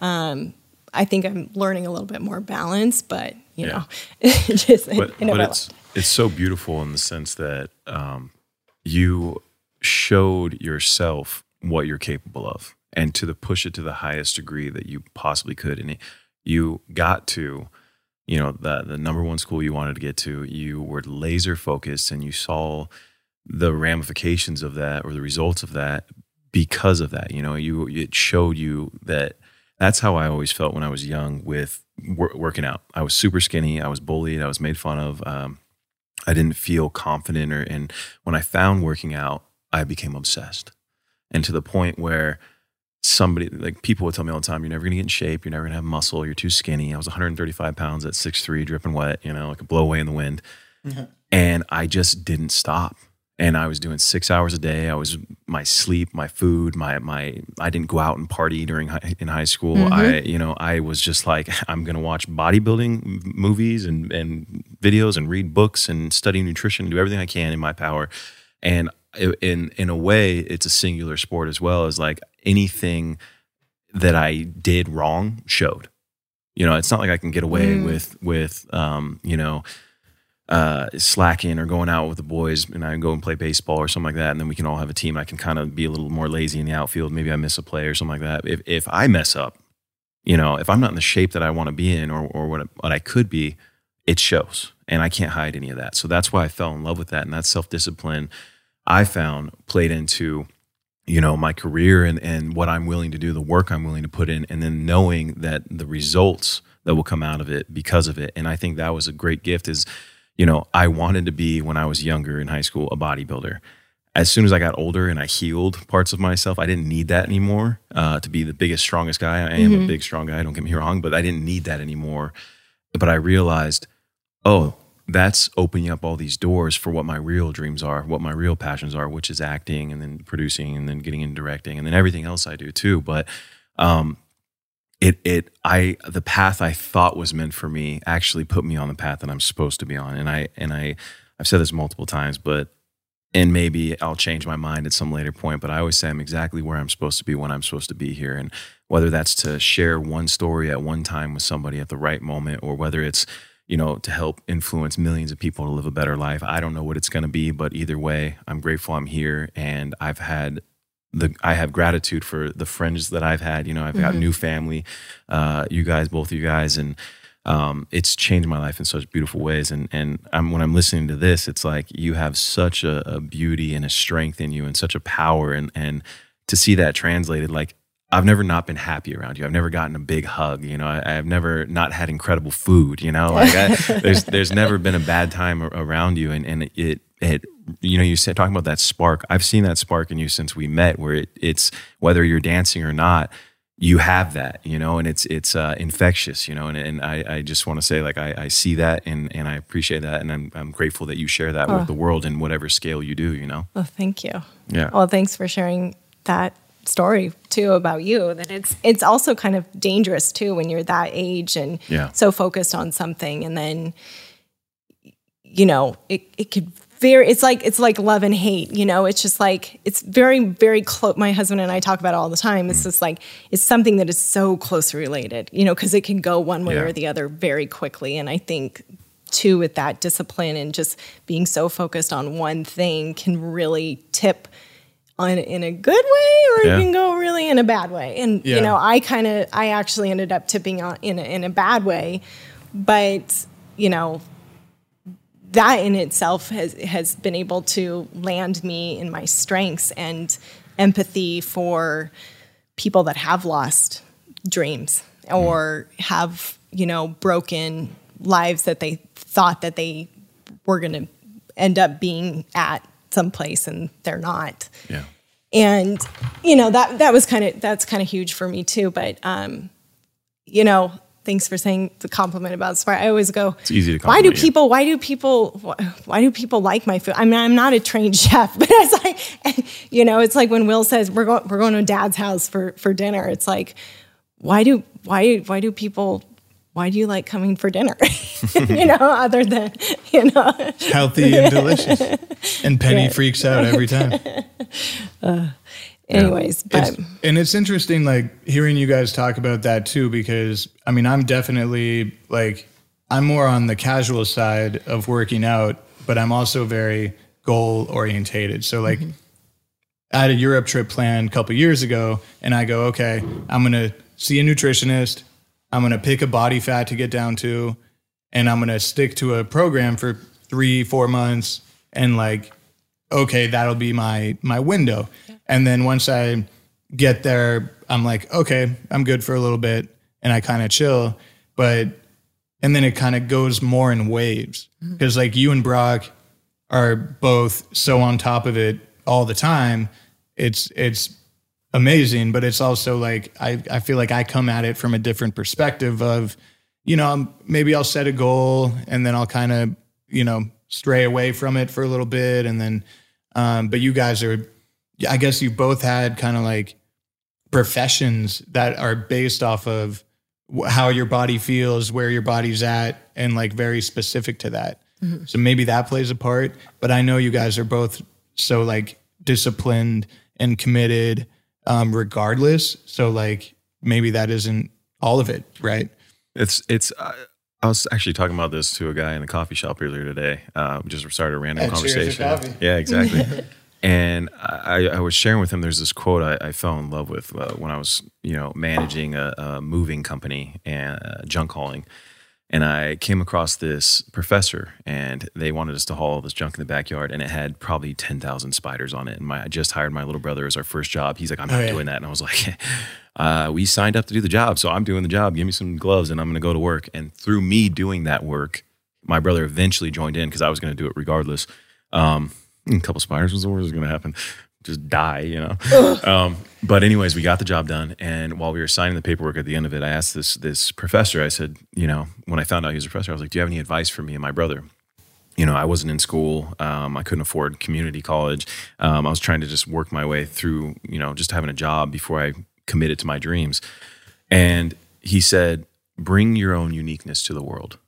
Speaker 6: Um, I think I'm learning a little bit more balance, but you know, just in-
Speaker 4: but,
Speaker 6: in a
Speaker 4: but it's it's so beautiful in the sense that um, you showed yourself what you're capable of and to the push it to the highest degree that you possibly could and it, you got to you know the the number one school you wanted to get to you were laser focused and you saw the ramifications of that or the results of that because of that you know you it showed you that that's how I always felt when I was young with wor- working out. I was super skinny. I was bullied. I was made fun of. Um, I didn't feel confident. Or, and when I found working out, I became obsessed. And to the point where somebody, like people would tell me all the time, you're never going to get in shape. You're never going to have muscle. You're too skinny. I was 135 pounds at 6'3, dripping wet, you know, like a blow away in the wind. And I just didn't stop. And I was doing six hours a day. I was my sleep, my food, my my. I didn't go out and party during high, in high school. I, you know, I was just like, I'm gonna watch bodybuilding movies and and videos and read books and study nutrition, do everything I can in my power. And in in a way, it's a singular sport as well as like anything that I did wrong showed. You know, it's not like I can get away with with um, you know, uh, slacking or going out with the boys and I go and play baseball or something like that, and then we can all have a team. I can kind of be a little more lazy in the outfield. Maybe I miss a play or something like that. If if I mess up, you know, if I'm not in the shape that I want to be in or or what what I could be, it shows, and I can't hide any of that. So that's why I fell in love with that, and that self discipline I found played into you know my career and and what I'm willing to do, the work I'm willing to put in, and then knowing that the results that will come out of it because of it. And I think that was a great gift. Is you know I wanted to be when I was younger in high school a bodybuilder. As soon as I got older and I healed parts of myself, I didn't need that anymore uh, to be the biggest, strongest guy. I am a big, strong guy. Don't get me wrong, but I didn't need that anymore. But I realized, oh, that's opening up all these doors for what my real dreams are, what my real passions are, which is acting and then producing and then getting into directing and then everything else I do too. But um, it it I the path I thought was meant for me actually put me on the path that I'm supposed to be on. And I and I I've said this multiple times, but and maybe I'll change my mind at some later point, but I always say I'm exactly where I'm supposed to be when I'm supposed to be here. And whether that's to share one story at one time with somebody at the right moment, or whether it's, you know, to help influence millions of people to live a better life, I don't know what it's going to be, but either way, I'm grateful I'm here. And I've had the, I have gratitude for the friends that I've had. You know, I've got new family, uh, you guys, both of you guys, and um, it's changed my life in such beautiful ways. And and I'm, when I'm listening to this, it's like you have such a, a beauty and a strength in you, and such a power, and and to see that translated, like I've never not been happy around you. I've never gotten a big hug. You know, I, I've never not had incredible food. You know, like I, there's there's never been a bad time around you, and and it it you know you said talking about that spark. I've seen that spark in you since we met, where it, it's whether you're dancing or not you have that, you know, and it's it's uh, infectious, you know, and, and I, I just want to say like I, I see that and, and I appreciate that and I'm I'm grateful that you share that with the world in whatever scale you do, you know.
Speaker 6: Oh, thank you.
Speaker 4: Yeah.
Speaker 6: Well, thanks for sharing that story too about you. That it's it's also kind of dangerous too when you're that age and
Speaker 4: Yeah.
Speaker 6: so focused on something, and then you know it it could very. It's like it's like love and hate. You know, it's just like it's very very close. My husband and I talk about it all the time.
Speaker 4: Mm.
Speaker 6: It's just like it's something that is so closely related. You know, because it can go one way
Speaker 4: Yeah.
Speaker 6: or the other very quickly, and I think too with that discipline and just being so focused on one thing can really tip on in a good way or
Speaker 4: Yeah.
Speaker 6: it can go really in a bad way and
Speaker 5: Yeah.
Speaker 6: you know i kind of i actually ended up tipping on in a, in a bad way but you know that in itself has has been able to land me in my strengths and empathy for people that have lost dreams or have you know broken lives that they thought that they were going to end up being at some place and they're not
Speaker 4: Yeah.
Speaker 6: and you know that that was kind of that's kind of huge for me too but um you know thanks for saying the compliment about Spire. I always go
Speaker 4: It's easy to
Speaker 6: why do
Speaker 4: compliment you.
Speaker 6: people why do people why do people like my food I mean I'm not a trained chef but it's like you know it's like when Will says we're going we're going to dad's house for for dinner it's like why do why why do people why do you like coming for dinner you know other than you know
Speaker 5: Healthy and delicious. And Penny freaks out every time.
Speaker 6: Uh, anyways but
Speaker 5: It's, and it's interesting, like hearing you guys talk about that too, because I mean, I'm definitely like, I'm more on the casual side of working out, but I'm also very goal orientated. So, like, I had a Europe trip planned a couple years ago, and I go, okay, I'm going to see a nutritionist, I'm going to pick a body fat to get down to, and I'm going to stick to a program for three, four months, and like, okay, that'll be my my window. And then once I get there, I'm like, okay, I'm good for a little bit, and I kind of chill. But and then it kind of goes more in waves because like you and Brock are both so on top of it all the time. It's it's amazing, but it's also like I I feel like I come at it from a different perspective of you know maybe I'll set a goal and then I'll kind of you know stray away from it for a little bit and then um but you guys are I guess you both had kind of like professions that are based off of how your body feels, where your body's at, and like very specific to that. So maybe that plays a part. But I know you guys are both so like disciplined and committed, um, regardless. So like maybe that isn't all of it, right?
Speaker 4: It's it's. Uh, I was actually talking about this to a guy in the coffee shop earlier today. Uh, we just started a random
Speaker 5: Yeah,
Speaker 4: conversation. Yeah, exactly. and I, I was sharing with him. There's this quote I, I fell in love with uh, when I was, you know, managing a, a moving company and uh, junk hauling. And I came across this professor, and they wanted us to haul all this junk in the backyard, and it had probably ten thousand spiders on it. And my, I just hired my little brother as our first job. He's like, "I'm not
Speaker 5: Oh, yeah.
Speaker 4: doing that," and I was like, uh, "We signed up to do the job, so I'm doing the job. Give me some gloves, and I'm going to go to work." And through me doing that work, my brother eventually joined in because I was going to do it regardless. Um, a couple spiders was the worst was going to happen. Just die, you know. um, but anyways, we got the job done, and while we were signing the paperwork at the end of it, I asked this this professor. I said, you know, when I found out he was a professor, I was like, "Do you have any advice for me and my brother?" You know, I wasn't in school. Um, I couldn't afford community college. Um, I was trying to just work my way through, you know, just having a job before I committed to my dreams. And he said, "Bring your own uniqueness to the world."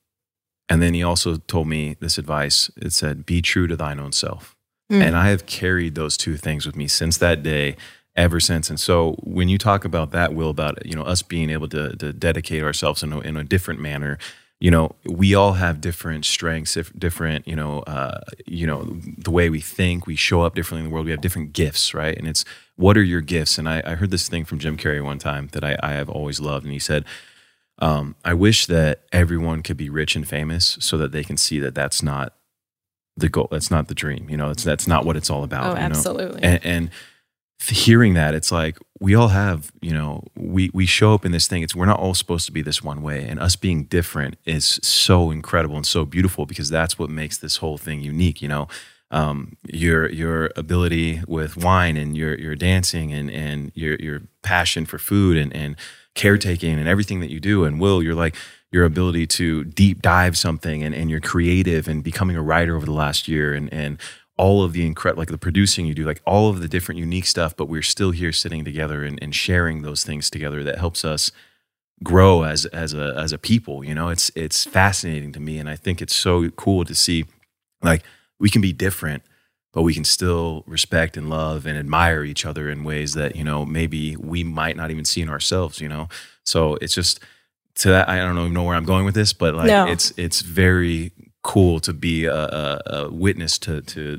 Speaker 4: And then he also told me this advice. It said, "Be true to thine own self." And I have carried those two things with me since that day, ever since. And so when you talk about that, Will, about you know us being able to, to dedicate ourselves in a, in a different manner, you know, we all have different strengths, different you know, uh, you know, the way we think, we show up differently in the world. We have different gifts, right? And it's what are your gifts? And I, I heard this thing from Jim Carrey one time that I, I have always loved, and he said. Um, I wish that everyone could be rich and famous so that they can see that that's not the goal. That's not the dream. You know, that's that's not what it's all about.
Speaker 6: Oh,
Speaker 4: you know?
Speaker 6: absolutely.
Speaker 4: And, and hearing that, it's like we all have. You know, we we show up in this thing. It's we're not all supposed to be this one way, and us being different is so incredible and so beautiful because that's what makes this whole thing unique. You know. Um, your your ability with wine and your your dancing and and your your passion for food and and caretaking and everything that you do and will you're like your ability to deep dive something and, and you're creative and becoming a writer over the last year and and all of the incredible like the producing you do like all of the different unique stuff but we're still here sitting together and, and sharing those things together that helps us grow as as a as a people you know? It's it's fascinating to me and i think it's so cool to see like we can be different but we can still respect and love and admire each other in ways that you know maybe we might not even see in ourselves you know? So it's just to that i don't even know where i'm going with this but like
Speaker 6: No.
Speaker 4: it's it's very cool to be a, a, a witness to to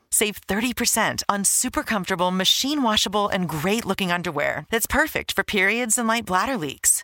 Speaker 7: Save 30% on super comfortable, machine washable, and great looking underwear that's perfect for periods and light bladder leaks.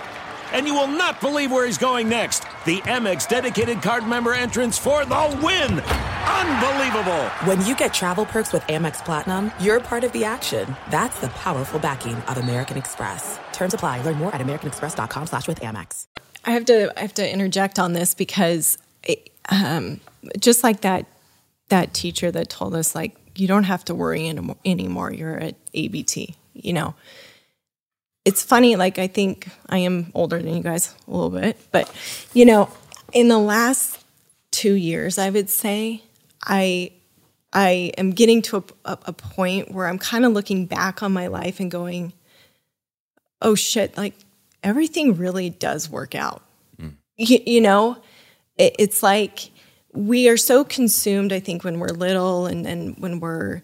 Speaker 8: And you will not believe where he's going next. The Amex dedicated card member entrance for the win! Unbelievable!
Speaker 2: When you get travel perks with Amex Platinum, you're part of the action. That's the powerful backing of American Express. Terms apply. Learn more at americanexpress.com slash with Amex.
Speaker 6: I have to I have to interject on this because it, um, just like that that teacher that told us like you don't have to worry anymore, anymore. You're at ABT. You know, it's funny. Like I think I am older than you guys a little bit, but you know, in the last two years, I would say I I am getting to a, a, a point where I'm kind of looking back on my life and going, oh shit, like everything really does work out. Mm. You, you, know, it, it's like we are so consumed, I think, when we're little and, and when we're,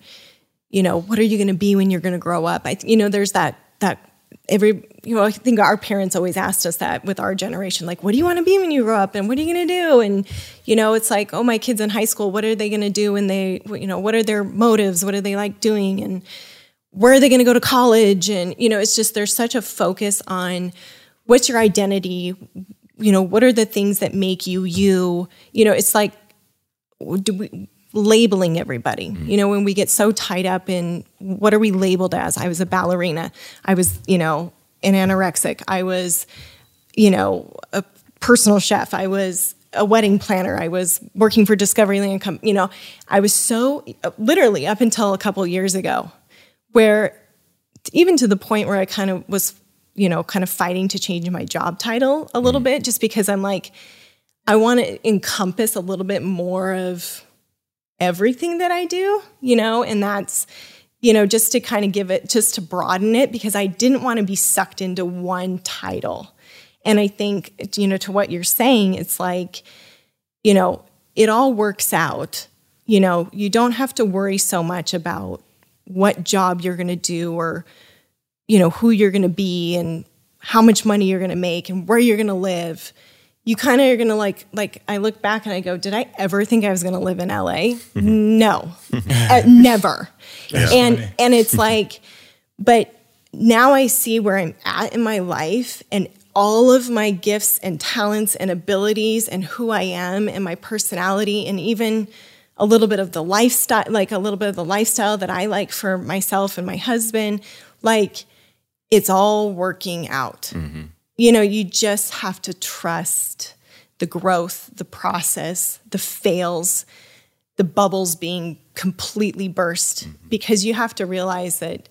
Speaker 6: you know, what are you going to be when you're going to grow up? I, you know, there's that, that every, you know, I think our parents always asked us that with our generation, like, what do you want to be when you grow up? And what are you going to do? And, you know, it's like, oh, my kids in high school, what are they going to do when they, you know, what are their motives? What are they like doing? And, where are they going to go to college and you know it's just there's such a focus on what's your identity you know what are the things that make you you you know it's like do we labeling everybody mm-hmm. you know when we get so tied up in what are we labeled as i was a ballerina i was you know an anorexic i was you know a personal chef i was a wedding planner i was working for discovery land Company. you know i was so literally up until a couple years ago where even to the point where I kind of was, you know, kind of fighting to change my job title a little mm. bit just because I'm like, I want to encompass a little bit more of everything that I do, you know, and that's, you know, just to kind of give it, just to broaden it because I didn't want to be sucked into one title. And I think, you know, to what you're saying, it's like, you know, it all works out. You know, you don't have to worry so much about what job you're going to do or you know who you're going to be and how much money you're going to make and where you're going to live you kind of are going to like like i look back and i go did i ever think i was going to live in la mm-hmm. no uh, never That's and funny. and it's like but now i see where i'm at in my life and all of my gifts and talents and abilities and who i am and my personality and even a little bit of the lifestyle, like a little bit of the lifestyle that I like for myself and my husband. Like, it's all working out. You know, you just have to trust the growth, the process, the fails, the bubbles being completely burst, mm-hmm. because you have to realize that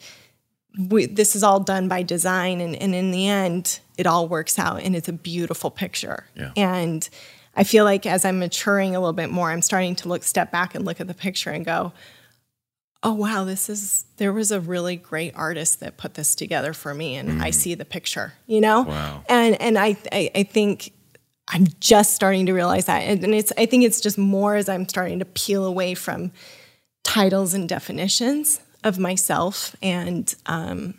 Speaker 6: we, this is all done by design, and, and in the end, it all works out, and it's a beautiful picture.
Speaker 4: Yeah.
Speaker 6: And I feel like as I'm maturing a little bit more, I'm starting to look, step back, and look at the picture and go, oh wow this is there was a really great artist that put this together for me and i see the picture you know
Speaker 4: Wow.
Speaker 6: and and I, I i think i'm just starting to realize that and, and it's i think it's just more as i'm starting to peel away from titles and definitions of myself and um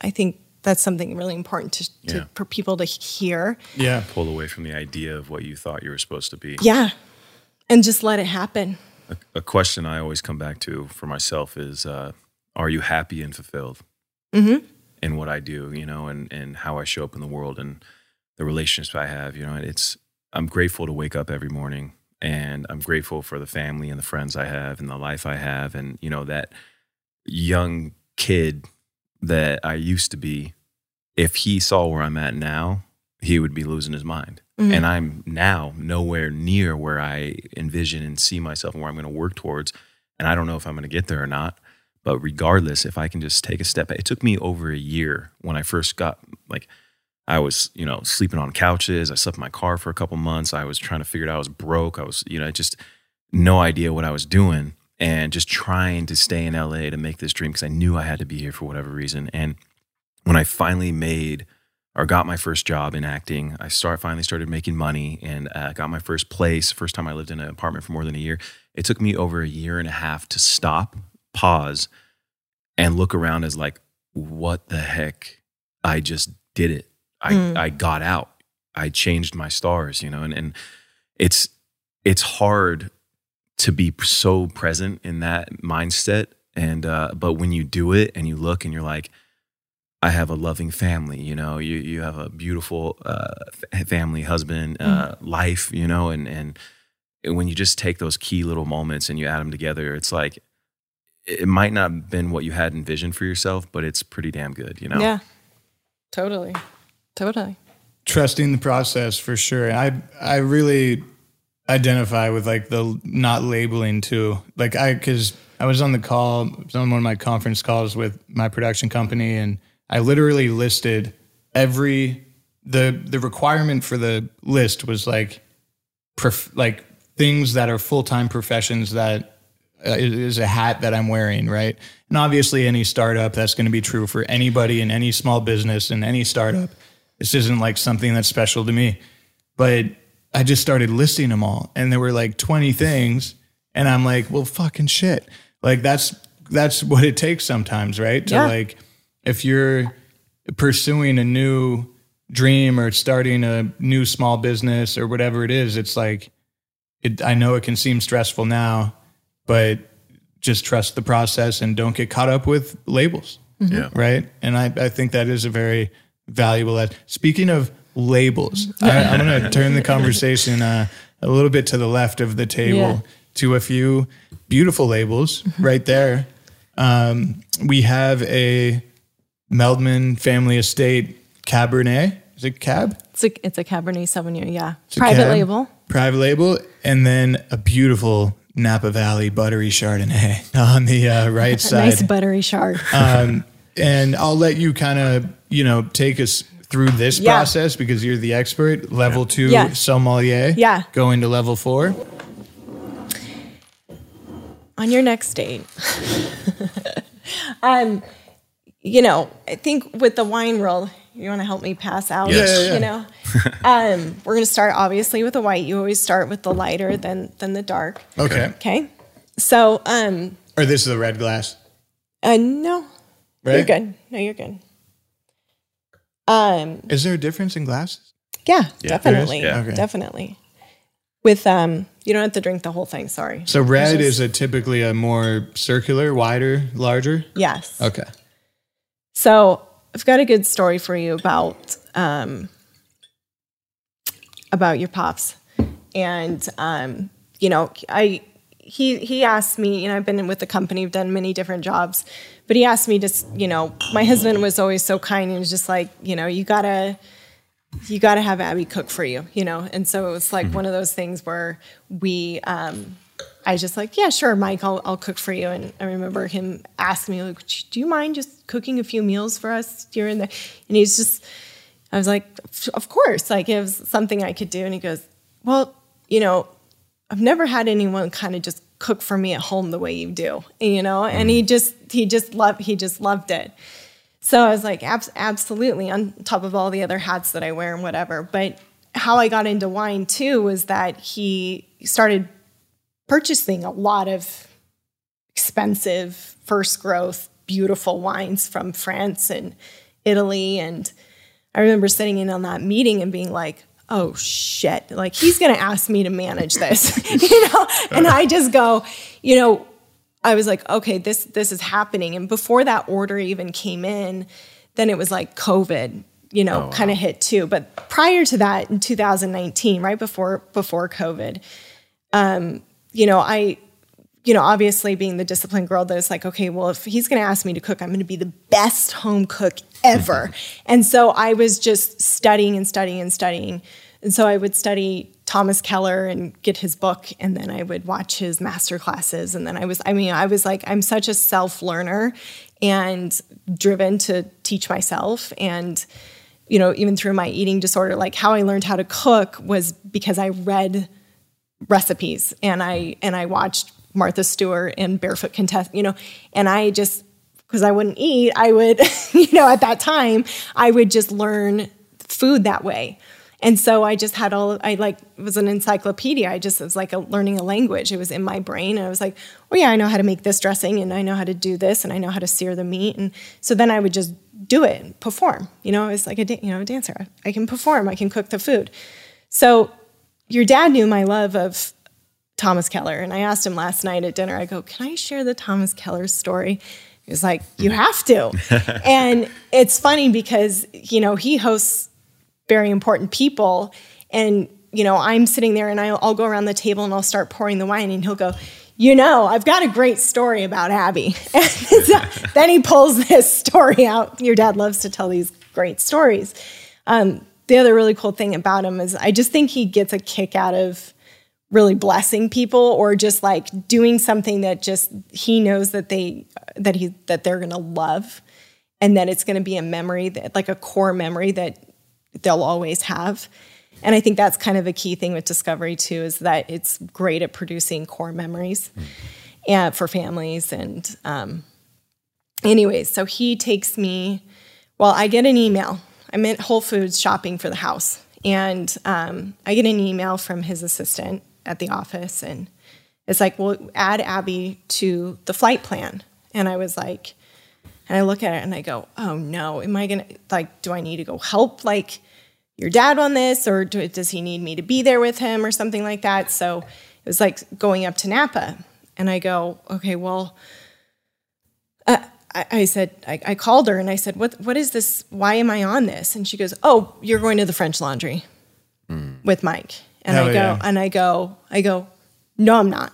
Speaker 6: i think that's something really important to, to
Speaker 4: Yeah.
Speaker 6: for people to hear
Speaker 5: Yeah.
Speaker 4: Pull away from the idea of what you thought you were supposed to be.
Speaker 6: yeah and just let it happen
Speaker 4: A, a question I always come back to for myself is, uh, are you happy and fulfilled
Speaker 6: Mhm.
Speaker 4: in what I do, you know, and, and how I show up in the world and the relationships I have, you know, it's, I'm grateful to wake up every morning and I'm grateful for the family and the friends I have and the life I have. And, you know, that young kid that I used to be, if he saw where I'm at now, he would be losing his mind.
Speaker 6: Mhm.
Speaker 4: And I'm now nowhere near where I envision and see myself and where I'm going to work towards. And I don't know if I'm going to get there or not. But regardless, if I can just take a step, it took me over a year when I first got like, I was, you know, sleeping on couches. I slept in my car for a couple months. I was trying to figure it out. I was broke. I was, you know, just no idea what I was doing and just trying to stay in LA to make this dream because I knew I had to be here for whatever reason. And when I finally made or got my first job in acting, I start finally started making money and uh, got my first place. First time I lived in an apartment for more than a year. It took me over a year and a half to stop, pause, and look around as like, what the heck? I just did it. I,
Speaker 6: Mm.
Speaker 4: I got out. I changed my stars, you know, and, and it's it's hard to be so present in that mindset. And uh, but when you do it and you look and you're like, I have a loving family, you know, you you have a beautiful uh, f- family, husband, uh, life, you know, and and when you just take those key little moments and you add them together, it's like it might not have been what you had envisioned for yourself, but it's pretty damn good, you know.
Speaker 6: yeah totally totally
Speaker 5: trusting the process for sure. I I really identify with like the not labeling too. Like I because I was on the call, I was on one of my conference calls with my production company, and I literally listed every the the requirement for the list was like prof, like things that are full time professions that uh, is a hat that I'm wearing, right? And obviously, any startup that's going to be true for anybody in any small business and any startup. This isn't like something that's special to me, but I just started listing them all, and there were like 20 things, and I'm like, well, fucking shit. Like that's that's what it takes sometimes, right? To
Speaker 6: Yeah.
Speaker 5: like, if you're pursuing a new dream or starting a new small business or whatever it is, it's like, it, I know it can seem stressful now, but just trust the process and don't get caught up with labels.
Speaker 4: Yeah.
Speaker 5: Right. And I, I think that is a very valuable. ad- Speaking of labels, I, I'm going to turn the conversation uh, a little bit to the left of the table
Speaker 6: Yeah.
Speaker 5: to a few beautiful labels right there. Um, we have a Meldman Family Estate Cabernet. Is it Cab?
Speaker 6: It's a it's a Cabernet Sauvignon, yeah.
Speaker 5: It's
Speaker 6: Private label.
Speaker 5: Private label, and then a beautiful Napa Valley buttery Chardonnay on the uh, right side.
Speaker 6: Nice buttery chard.
Speaker 5: um, and I'll let you kind of you know take us through this
Speaker 6: Yeah.
Speaker 5: process because you're the expert. Level two
Speaker 6: Yeah.
Speaker 5: sommelier.
Speaker 6: Yeah.
Speaker 5: Going to level four.
Speaker 6: on your next date. um, you know, I think with the wine world, you want to help me pass out.
Speaker 4: Yes. Yeah, yeah, yeah.
Speaker 6: You know, um, we're going to start obviously with the white. You always start with the lighter than than the dark.
Speaker 5: Okay.
Speaker 6: Okay. So, um,
Speaker 5: Or this is the red glass.
Speaker 6: uh, no,
Speaker 5: Right.
Speaker 6: you're good. No, you're good. Um,
Speaker 5: Is there a difference in glasses?
Speaker 6: yeah,
Speaker 4: Yeah.
Speaker 6: definitely,
Speaker 5: Yeah. Okay.
Speaker 6: definitely. With um, you don't have to drink the whole thing. Sorry.
Speaker 5: So red
Speaker 6: It's
Speaker 5: is a typically a more circular, wider, larger.
Speaker 6: Yes.
Speaker 5: Okay.
Speaker 6: So I've got a good story for you about um, about your pops, and um, you know, I he he asked me, you know, I've been with the company, I've done many different jobs, but he asked me to, you know, my husband was always so kind and was just like, you know, you gotta you got to have Abby cook for you, you know? And so it was like one of those things where we, um, I just like, yeah, sure, Mike, I'll, I'll cook for you. And I remember him asking me, like, do you mind just cooking a few meals for us here and there? and he's just, I was like, of course, like it was something I could do. And he goes, well, you know, I've never had anyone kind of just cook for me at home the way you do, you know? And he mm. just, he just loved, he just loved it. So I was like, Abs- absolutely, on top of all the other hats that I wear and whatever. But how I got into wine too was that he started purchasing a lot of expensive, first growth, beautiful wines from France and Italy. And I remember sitting in on that meeting and being like, oh shit, like he's gonna ask me to manage this, you know? And I just go, you know, I was like, okay, this this is happening. And before that order even came in, then it was like COVID, you know, kind of hit too. But prior to that, in 2019, right before before COVID, um, you know, I, you know, obviously being the disciplined girl that is like, okay, well, if he's going to ask me to cook, I'm going to be the best home cook ever. and so I was just studying and studying and studying. And so I would study Thomas Keller and get his book, and then I would watch his master classes. And then I was, I mean, I was like, I'm such a self learner and driven to teach myself. And, you know, even through my eating disorder, like how I learned how to cook was because I read recipes and I and I watched Martha Stewart and Barefoot Contessa, you know, and I just because I wouldn't eat, I would, you know, at that time, I would just learn food that way. And so I just had all I like it was an encyclopedia. I just was like a, learning a language. It was in my brain, and I was like, "Oh yeah, I know how to make this dressing, and I know how to do this, and I know how to sear the meat." And so then I would just do it, and perform. You know, I was like a you know a dancer. I can perform. I can cook the food. So your dad knew my love of Thomas Keller, and I asked him last night at dinner. I go, "Can I share the Thomas Keller story?" He was like, "You have to." and it's funny because you know he hosts very important people. And, you know, I'm sitting there and I'll, I'll, go around the table and I'll start pouring the wine and he'll go, you know, I've got a great story about Abby. And so, then he pulls this story out. Your dad loves to tell these great stories. Um, the other really cool thing about him is I just think he gets a kick out of really blessing people or just like doing something that just he knows that they that he that they're going to love and that it's going to be a memory that like a core memory that they'll always have. And I think that's kind of a key thing with Discovery too, is that it's great at producing core memories and for families. And um, anyways, so he takes me. Well, I get an email. I'm at Whole Foods shopping for the house, and um, I get an email from his assistant at the office, and it's like, "Well, add Abby to the flight plan." And I was like, and I look at it and I go, oh no, am I gonna, like, do I need to go help, like, your dad on this, or do, does he need me to be there with him or something like that? So it was like going up to Napa. And I go, okay, well, I, I, said, I, I, called her and I said, what, what is this? Why am I on this? And she goes, oh, you're going to the French laundry mm. with Mike. And
Speaker 5: Hell
Speaker 6: I go,
Speaker 5: yeah.
Speaker 6: and I go, I go, no, I'm not.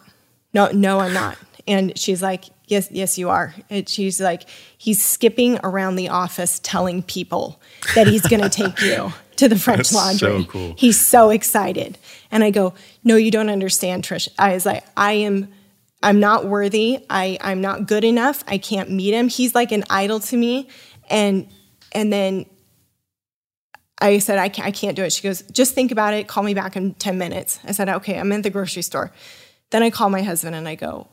Speaker 6: No, no, I'm not. And she's like, yes, yes, you are. And she's like, he's skipping around the office telling people that he's going to take you to the French
Speaker 4: That's
Speaker 6: laundry.
Speaker 4: so cool.
Speaker 6: He's so excited. And I go, no, you don't understand, Trish. I was like, I am, I'm not worthy. I, I'm not good enough. I can't meet him. He's like an idol to me. And, and then I said, I can't, I can't do it. She goes, just think about it. Call me back in 10 minutes. I said, okay, I'm at the grocery store. Then I call my husband and I go,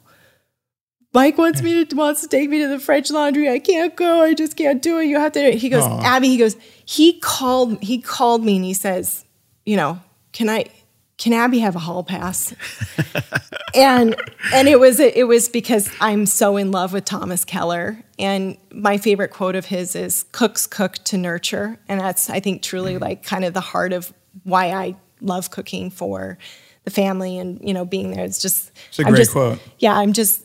Speaker 6: Mike wants me to wants to take me to the French laundry. I can't go. I just can't do it. You have to. do it." He goes,
Speaker 5: Aw.
Speaker 6: Abby. He goes. He called. He called me and he says, you know, can I? Can Abby have a hall pass? and and it was it was because I'm so in love with Thomas Keller. And my favorite quote of his is "Cooks cook to nurture," and that's I think truly mm-hmm. like kind of the heart of why I love cooking for the family and you know being there. It's just
Speaker 5: It's a great
Speaker 6: just-
Speaker 5: quote.
Speaker 6: Yeah, I'm just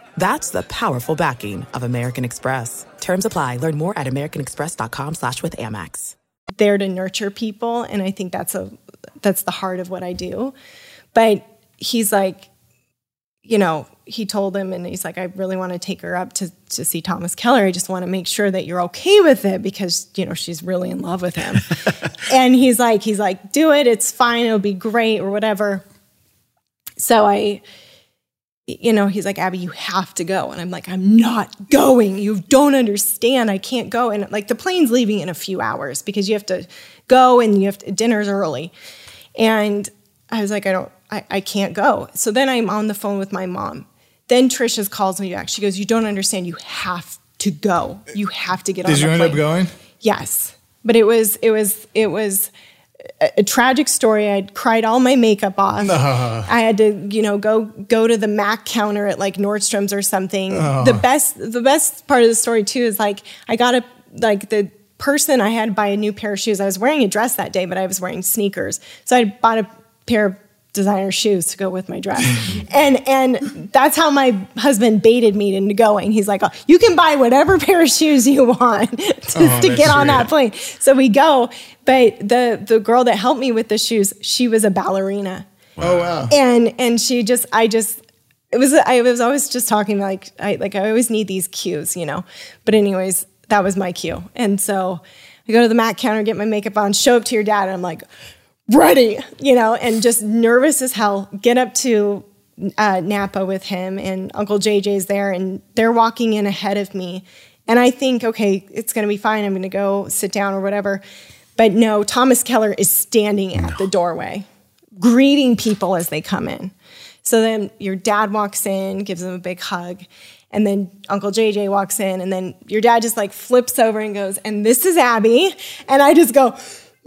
Speaker 2: That's the powerful backing of American Express. Terms apply. Learn more at americanexpress.com slash with Amex.
Speaker 6: There to nurture people, and I think that's a that's the heart of what I do. But he's like, you know, he told him, and he's like, I really want to take her up to to see Thomas Keller. I just want to make sure that you're okay with it because you know she's really in love with him. and he's like, he's like, do it. It's fine. It'll be great or whatever. So I you know, he's like, Abby, you have to go. And I'm like, I'm not going. You don't understand. I can't go. And like the plane's leaving in a few hours because you have to go and you have to, dinner's early. And I was like, I don't, I, I can't go. So then I'm on the phone with my mom. Then Trisha calls me back. She goes, You don't understand. You have to go. You have to get
Speaker 5: Did
Speaker 6: on
Speaker 5: you end up going?
Speaker 6: Yes. But it was, it was, it was, a, tragic story. I'd cried all my makeup off. I had to, you know, go go to the Mac counter at like Nordstrom's or something. Oh. The best the best part of the story too is like I got a like the person I had to buy a new pair of shoes. I was wearing a dress that day, but I was wearing sneakers. So I bought a pair of designer shoes to go with my dress. and and that's how my husband baited me into going. He's like, oh, "You can buy whatever pair of shoes you want just oh, to
Speaker 5: that's
Speaker 6: get on that plane." So we go, but the the girl that helped me with the shoes, she was a ballerina.
Speaker 5: Oh wow.
Speaker 6: And and she just I just it was I was always just talking like I like I always need these cues, you know. But anyways, that was my cue. And so I go to the Mac counter, get my makeup on, show up to your dad, and I'm like, ready, you know, and just nervous as hell. Get up to uh, Napa with him, and Uncle JJ's there, and they're walking in ahead of me. And I think, okay, it's going to be fine. I'm going to go sit down or whatever. But no, Thomas Keller is standing at the doorway, greeting people as they come in. So then your dad walks in, gives them a big hug. And then Uncle JJ walks in, and then your dad just like flips over and goes, And this is Abby. And I just go,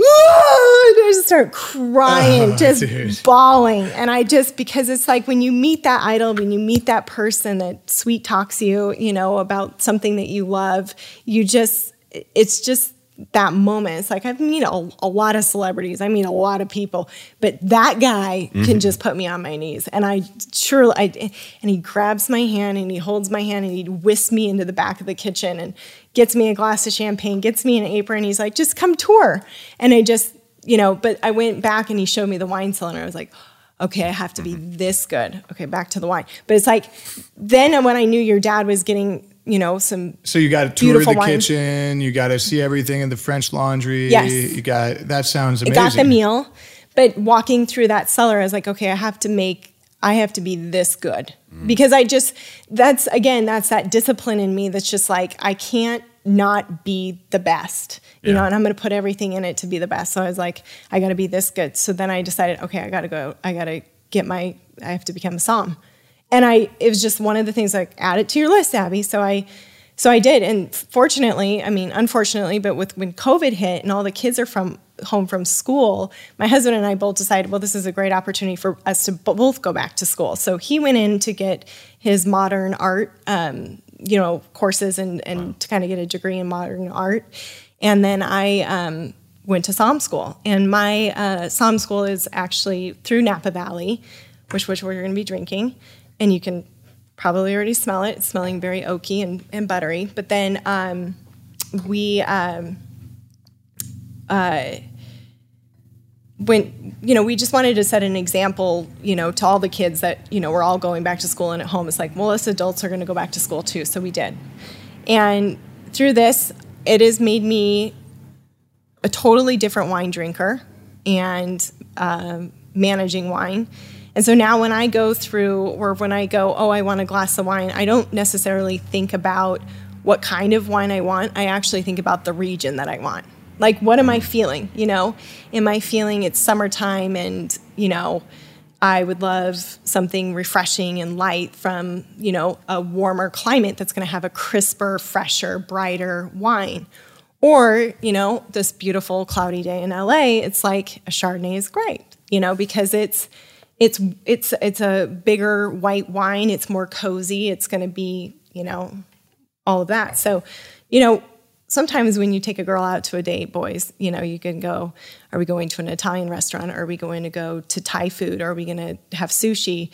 Speaker 6: I just start crying, oh, just
Speaker 5: dude.
Speaker 6: bawling. And I just, because it's like when you meet that idol, when you meet that person that sweet talks you, you know, about something that you love, you just, it's just that moment. It's like I've met a, a lot of celebrities. I mean, a lot of people, but that guy
Speaker 4: Mm-hmm.
Speaker 6: can just put me on my knees. And I sure, I, and he grabs my hand and he holds my hand and he whisks me into the back of the kitchen and gets me a glass of champagne, gets me an apron. He's like, just come tour. And I just, you know, but I went back and he showed me the wine cylinder. I was like, okay, I have to be
Speaker 4: Mm-hmm.
Speaker 6: this good. Okay, back to the wine. But it's like, then when I knew your dad was getting, you know, some
Speaker 5: So you got to tour the
Speaker 6: wine.
Speaker 5: kitchen. You got to see everything in the French Laundry.
Speaker 6: Yes.
Speaker 5: You got that sounds
Speaker 6: I
Speaker 5: amazing.
Speaker 6: got the meal, but walking through that cellar, I was like, okay, I have to make, I have to be this good mm. because I just, that's again, that's that discipline in me that's just like, I can't not be the best, you know, and I'm going to put everything in it to be the best. So I was like, I got to be this good. So then I decided, okay, I got to go, I got to get my, I have to become a somm. And I, it was just one of the things like, add it to your list, Abby. So I, so I did, and fortunately, I mean, unfortunately, but with when COVID hit and all the kids are from home from school, my husband and I both decided, well, this is a great opportunity for us to both go back to school. So he went in to get his modern art, um, you know, courses and and to kind of get a degree in modern art, and then I. Um, Went to Somm School, and my uh, Somm School is actually through Napa Valley, which which we're going to be drinking, and you can probably already smell it. It's smelling very oaky and, and buttery. But then um, we um, uh, you know we just wanted to set an example, you know, to all the kids that you know we're all going back to school and at home. It's like, well, us adults are going to go back to school too, so we did. And through this, it has made me a totally different wine drinker and um, managing wine. And so now when I go through, or when I go, oh, I want a glass of wine, I don't necessarily think about what kind of wine I want. I actually think about the region that I want. Like, what am I feeling? You know, am I feeling it's summertime and, you know, I would love something refreshing and light from, you know, a warmer climate that's going to have a crisper, fresher, brighter wine. Or, you know, this beautiful cloudy day in LA, it's like a Chardonnay is great, you know, because it's it's it's it's a bigger white wine, it's more cozy, it's going to be, you know, all of that. So, you know, sometimes when you take a girl out to a date, boys, you know, you can go, are we going to an Italian restaurant? Are we going to go to Thai food? Are we going to have sushi?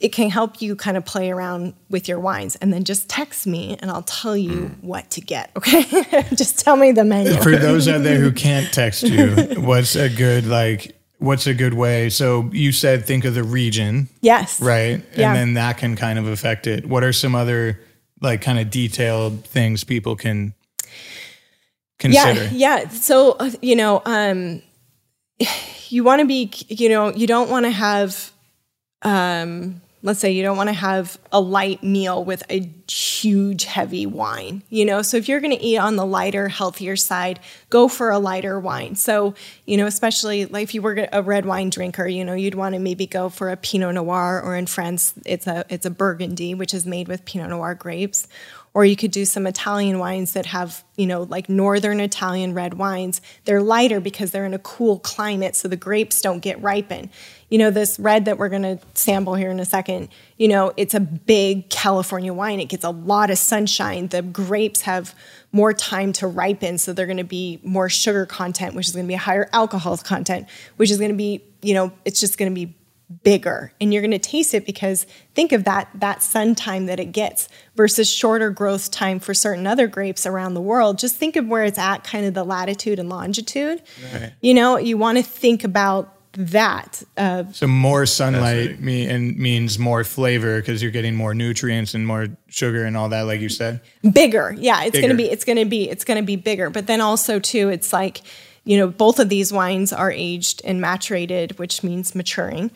Speaker 6: It can help you kind of play around with your wines and then just text me and I'll tell you mm. what to get. Okay. just tell me the menu.
Speaker 5: For those out there who can't text you, what's a good like? What's a good way? So you said think of the region,
Speaker 6: yes.
Speaker 5: right?
Speaker 6: Yeah.
Speaker 5: And then that can kind of affect it. What are some other like kind of detailed things people can consider?
Speaker 6: Yeah, yeah. So you know, um, you want to be, you know, you don't want to have, um, let's say, you don't want to have a light meal with a huge, heavy wine. You know, so if you're going to eat on the lighter, healthier side, go for a lighter wine. So you know, especially like if you were a red wine drinker, you know, you'd want to maybe go for a Pinot Noir, or in France, it's a it's a Burgundy, which is made with Pinot Noir grapes or you could do some Italian wines that have, you know, like northern Italian red wines. They're lighter because they're in a cool climate, so the grapes don't get ripened. You know, this red that we're gonna sample here in a second, you know, it's a big California wine. It gets a lot of sunshine. The grapes have more time to ripen, so they're gonna be more sugar content, which is gonna be a higher alcohol content, which is gonna be, you know, it's just gonna be bigger and you're going to taste it because think of that that sun time that it gets versus shorter growth time for certain other grapes around the world just think of where it's at kind of the latitude and longitude you know you want to think about that uh,
Speaker 5: So more sunlight me and means more flavor because you're getting more nutrients and more sugar and all that, like you said.
Speaker 6: bigger. Yeah it's going to be it's going to be it's going to be bigger. But then also too it's like you know both of these wines are aged and maturated which means maturing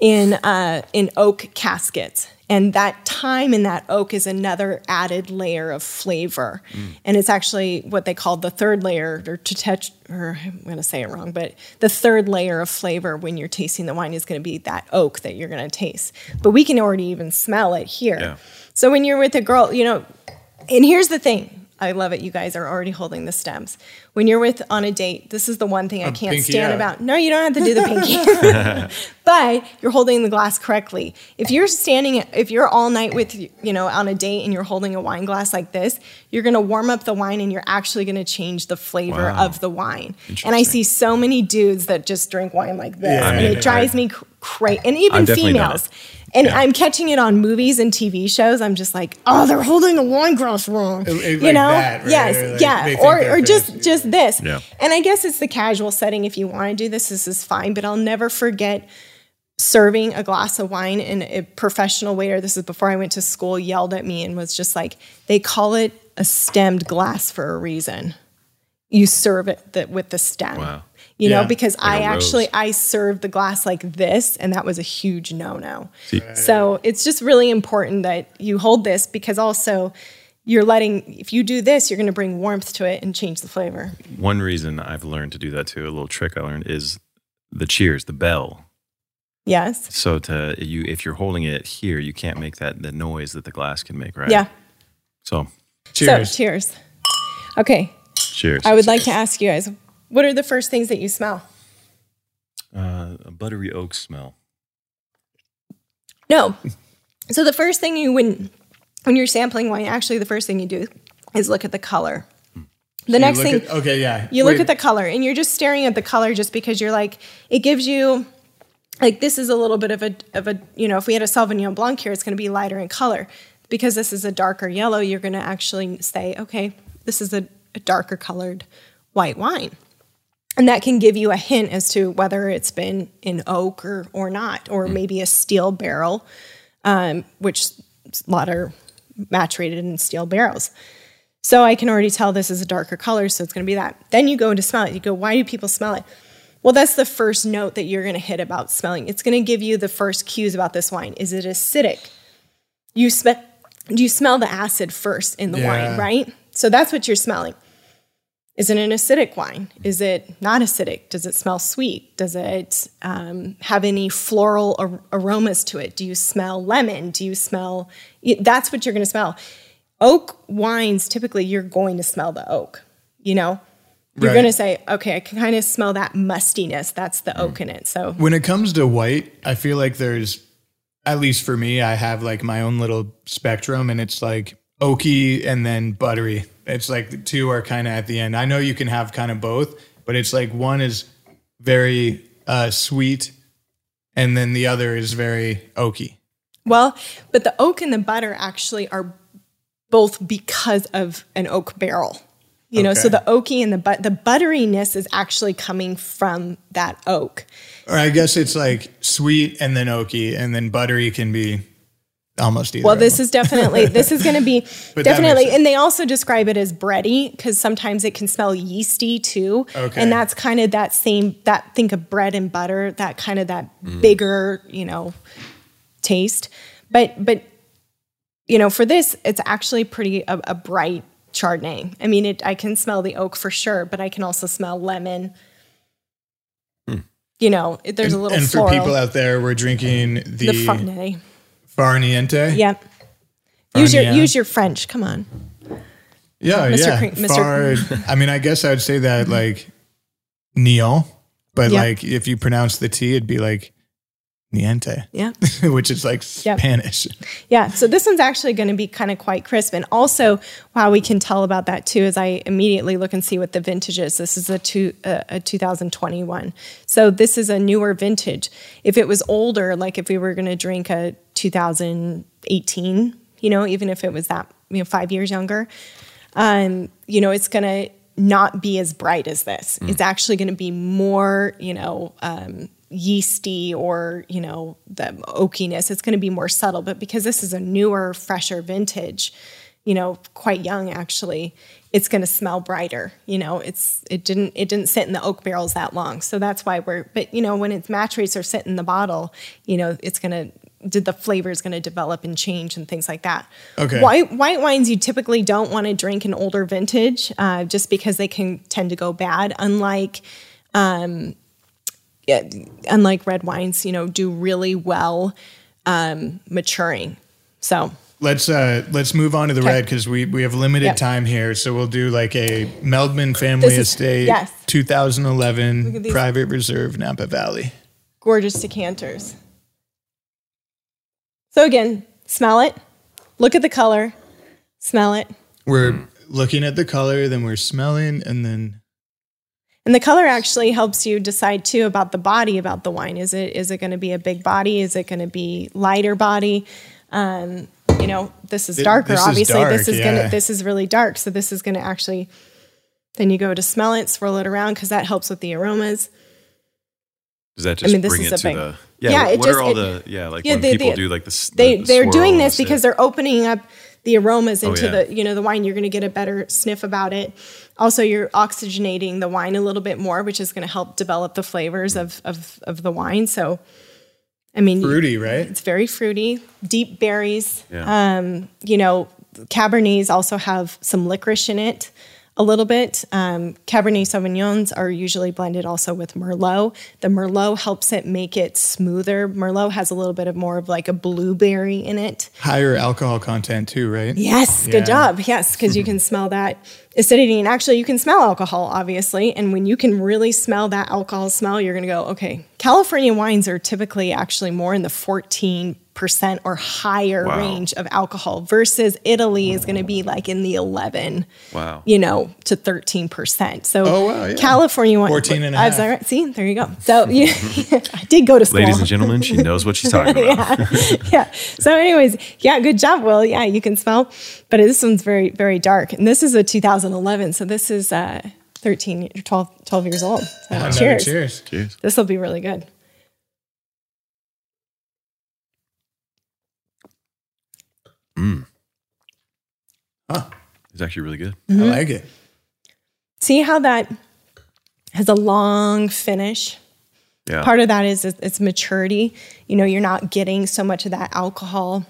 Speaker 6: in uh, in oak caskets and that time in that oak is another added layer of flavor and it's actually what they call the third layer or to touch or i'm going to say it wrong but the third layer of flavor when you're tasting the wine is going to be that oak that you're going to taste but we can already even smell it here
Speaker 4: Yeah.
Speaker 6: so when you're with a girl you know and here's the thing I love it. You guys are already holding the stems. When you're with on a date, this is the one thing I can't stand
Speaker 5: out.
Speaker 6: about. No, you don't have to do the pinky, but you're holding the glass correctly. If you're standing, if you're all night with you know on a date and you're holding a wine glass like this, you're going to warm up the wine and you're actually going to change the flavor
Speaker 4: Wow.
Speaker 6: of the wine. And I see so many dudes that just drink wine like this,
Speaker 5: Yeah.
Speaker 6: and
Speaker 5: I mean,
Speaker 6: it drives me crazy. And even
Speaker 4: I've definitely done
Speaker 6: females.
Speaker 4: it.
Speaker 6: And I'm catching it on movies and TV shows. I'm just like, oh, they're holding the wine glass wrong.
Speaker 5: Uh, uh,
Speaker 6: you
Speaker 5: like
Speaker 6: know?
Speaker 5: that, right?
Speaker 6: Yes,
Speaker 5: like
Speaker 6: yeah. Or or just just this.
Speaker 4: Yeah.
Speaker 6: And I guess it's the casual setting. If you want to do this, this is fine. But I'll never forget serving a glass of wine and a professional waiter. This is before I went to school. Yelled at me and was just like, they call it a stemmed glass for a reason. You serve it the, with the stem.
Speaker 4: Wow.
Speaker 6: You know,
Speaker 5: Yeah.
Speaker 6: because i actually. I served the glass like this, and that was a huge no no. So it's just really important that you hold this because also you're letting if you do this, you're going to bring warmth to it and change the flavor.
Speaker 4: One reason I've learned to do that too, a little trick I learned is the cheers, the bell.
Speaker 6: Yes.
Speaker 4: So to you, if you're holding it here, you can't make that the noise that the glass can make, right?
Speaker 6: Yeah.
Speaker 4: So
Speaker 5: Cheers.
Speaker 6: So cheers. Okay.
Speaker 4: cheers.
Speaker 6: I would like to ask you guys, what are the first things that you smell?
Speaker 4: uh, a buttery oak smell.
Speaker 6: No. So the first thing you when when you're sampling wine, actually the first thing you do is look at the color. The
Speaker 5: You
Speaker 6: next thing
Speaker 5: at- okay, yeah.
Speaker 6: you look at the color and you're just staring at the color just because you're like it gives you like this is a little bit of a of a you know if we had a sauvignon blanc here it's going to be lighter in color because this is a darker yellow you're going to actually say okay this is a, a darker colored white wine and that can give you a hint as to whether it's been in oak or or not or maybe a steel barrel um, which a lot are maturated in steel barrels so I can already tell this is a darker color, so it's going to be that. Then you go into smell it. You go, why do people smell it? Well, that's the first note that you're going to hit about smelling. It's going to give you the first cues about this wine. Is it acidic? You smell. Do you smell the acid first in the
Speaker 5: Yeah.
Speaker 6: wine, right? So that's what you're smelling. Is it an acidic wine? Is it not acidic? Does it smell sweet? Does it um, have any floral ar- aromas to it? Do you smell lemon? Do you smell? That's what you're going to smell. Oak wines, typically, you're going to smell the oak. You know, you're
Speaker 5: Right.
Speaker 6: going to say, okay, I can kind of smell that mustiness. That's the oak in it. So
Speaker 5: When it comes to white, I feel like there's, at least for me, I have like my own little spectrum, and it's like oaky and then buttery. It's like the two are kind of at the end. I know you can have kind of both, but it's like one is very uh, sweet, and then the other is very oaky.
Speaker 6: Well, but the oak and the butter actually are both because of an oak barrel. You know, so the oaky and the but the butteriness is actually coming from that oak.
Speaker 5: Or I guess it's like sweet and then oaky, and then buttery can be almost either.
Speaker 6: Well, this is definitely this is going to be definitely, and they also describe it as bready because sometimes it can smell yeasty too.
Speaker 5: Okay.
Speaker 6: and that's kind of that same that think of bread and butter, that kind of that
Speaker 5: Mm.
Speaker 6: bigger, you know, taste. But but you know, for this, it's actually pretty a, a bright Chardonnay. I mean, it I can smell the oak for sure, but I can also smell lemon. Hmm. You know, it, there's
Speaker 5: and,
Speaker 6: a little
Speaker 5: and
Speaker 6: floral.
Speaker 5: for people out there, we're drinking the,
Speaker 6: the Farniente.
Speaker 5: Farniente.
Speaker 6: Yep. Use your use your French. Come on.
Speaker 5: Yeah,
Speaker 6: Mr.
Speaker 5: yeah.
Speaker 6: Cre- Mr.
Speaker 5: Far, I mean, I guess I would say that like Neon, but
Speaker 6: Yeah.
Speaker 5: like if you pronounce the T, it'd be like Niente,
Speaker 6: Yeah.
Speaker 5: which is like
Speaker 6: Yep.
Speaker 5: Spanish.
Speaker 6: Yeah, so this one's actually going to be kind of quite crisp. And also, how we can tell about that too is I immediately look and see what the vintage is. This is a, two, uh, a 2021. So this is a newer vintage. If it was older, like if we were going to drink a 2018, you know, even if it was that, you know, five years younger, um, you know, it's going to not be as bright as this. It's actually going to be more, you know, um, yeasty or, you know, the oakiness. It's going to be more subtle. But because this is a newer, fresher vintage, you know, quite young actually, it's going to smell brighter. You know, it's it didn't it didn't sit in the oak barrels that long, so that's why we're. But you know, when it's maturates are sitting in the bottle, you know, it's going to did the flavor is going to develop and change and things like that.
Speaker 5: Okay.
Speaker 6: White white wines you typically don't want to drink an older vintage, uh, just because they can tend to go bad. Unlike um, unlike red wines, you know, do really well um, maturing. So
Speaker 5: let's uh let's move on to the
Speaker 6: Okay.
Speaker 5: red because we we have limited
Speaker 6: Yep.
Speaker 5: time here. So we'll do like a Meldman Family
Speaker 6: is-
Speaker 5: Estate,
Speaker 6: yes.
Speaker 5: 2011. Private Reserve Napa Valley.
Speaker 6: Gorgeous decanters. So again, smell it. Look at the color. Smell it.
Speaker 5: We're looking at the color, then we're smelling, and then
Speaker 6: And the color actually helps you decide too about the body about the wine. Is it is it going to be a big body? Is it going to be lighter body? Um, you know, this is darker.
Speaker 5: this is
Speaker 6: Obviously,
Speaker 5: dark,
Speaker 6: this is
Speaker 5: yeah.
Speaker 6: gonna this is really dark. So this is going to actually. Then you go to smell it, swirl it around because that helps with the aromas.
Speaker 4: Does that just I
Speaker 6: mean, this
Speaker 4: bring
Speaker 6: is
Speaker 4: it
Speaker 6: a
Speaker 4: to
Speaker 6: big-
Speaker 4: the yeah?
Speaker 6: Yeah, it
Speaker 4: what
Speaker 6: just-
Speaker 4: are all
Speaker 6: it-
Speaker 4: the yeah like
Speaker 6: Yeah,
Speaker 4: when
Speaker 6: they-
Speaker 4: people
Speaker 6: they-
Speaker 4: do like this?
Speaker 6: They
Speaker 4: the, the
Speaker 6: they're doing this because
Speaker 4: sip?
Speaker 6: they're opening up the aromas
Speaker 4: Oh,
Speaker 6: into
Speaker 4: yeah.
Speaker 6: the you know the wine. You're going to get a better sniff about it. Also, you're oxygenating the wine a little bit more, which is going to help develop the flavors of of of the wine. So, I mean,
Speaker 5: fruity, right?
Speaker 6: it's very fruity, deep berries.
Speaker 4: Yeah.
Speaker 6: Um, you know, Cabernets also have some licorice in it a little bit. Um, Cabernet Sauvignons are usually blended also with Merlot. The Merlot helps it make it smoother. Merlot has a little bit of more of like a blueberry in it.
Speaker 5: higher alcohol content too, right?
Speaker 6: Yes,
Speaker 5: Yeah.
Speaker 6: good job. Yes, because you can smell that acidity. And actually, you can smell alcohol, obviously. And when you can really smell that alcohol smell, you're going to go, okay. California wines are typically actually more in the 14% or higher
Speaker 4: Wow.
Speaker 6: range of alcohol versus Italy is going to be like in the 11,
Speaker 4: Wow.
Speaker 6: you know, to 13%. So
Speaker 5: Oh, wow, yeah.
Speaker 6: California wine.
Speaker 5: 14 and a
Speaker 6: is that
Speaker 5: half.
Speaker 6: right? See, there you go. So you, I did go to school.
Speaker 4: Ladies and gentlemen, she knows what she's talking about.
Speaker 6: yeah. So, anyways, yeah, good job, Will. Yeah, you can smell, but this one's very, very dark. And this is a 2011. So, this is uh, 13, 12, 12 years old. So, cheers.
Speaker 5: cheers.
Speaker 4: Cheers.
Speaker 6: This will be really good.
Speaker 4: It's actually really good.
Speaker 6: Mm-hmm.
Speaker 5: I like it.
Speaker 6: See how that has a long finish?
Speaker 4: Yeah.
Speaker 6: Part of that is is its maturity. You know, you're not getting so much of that alcohol.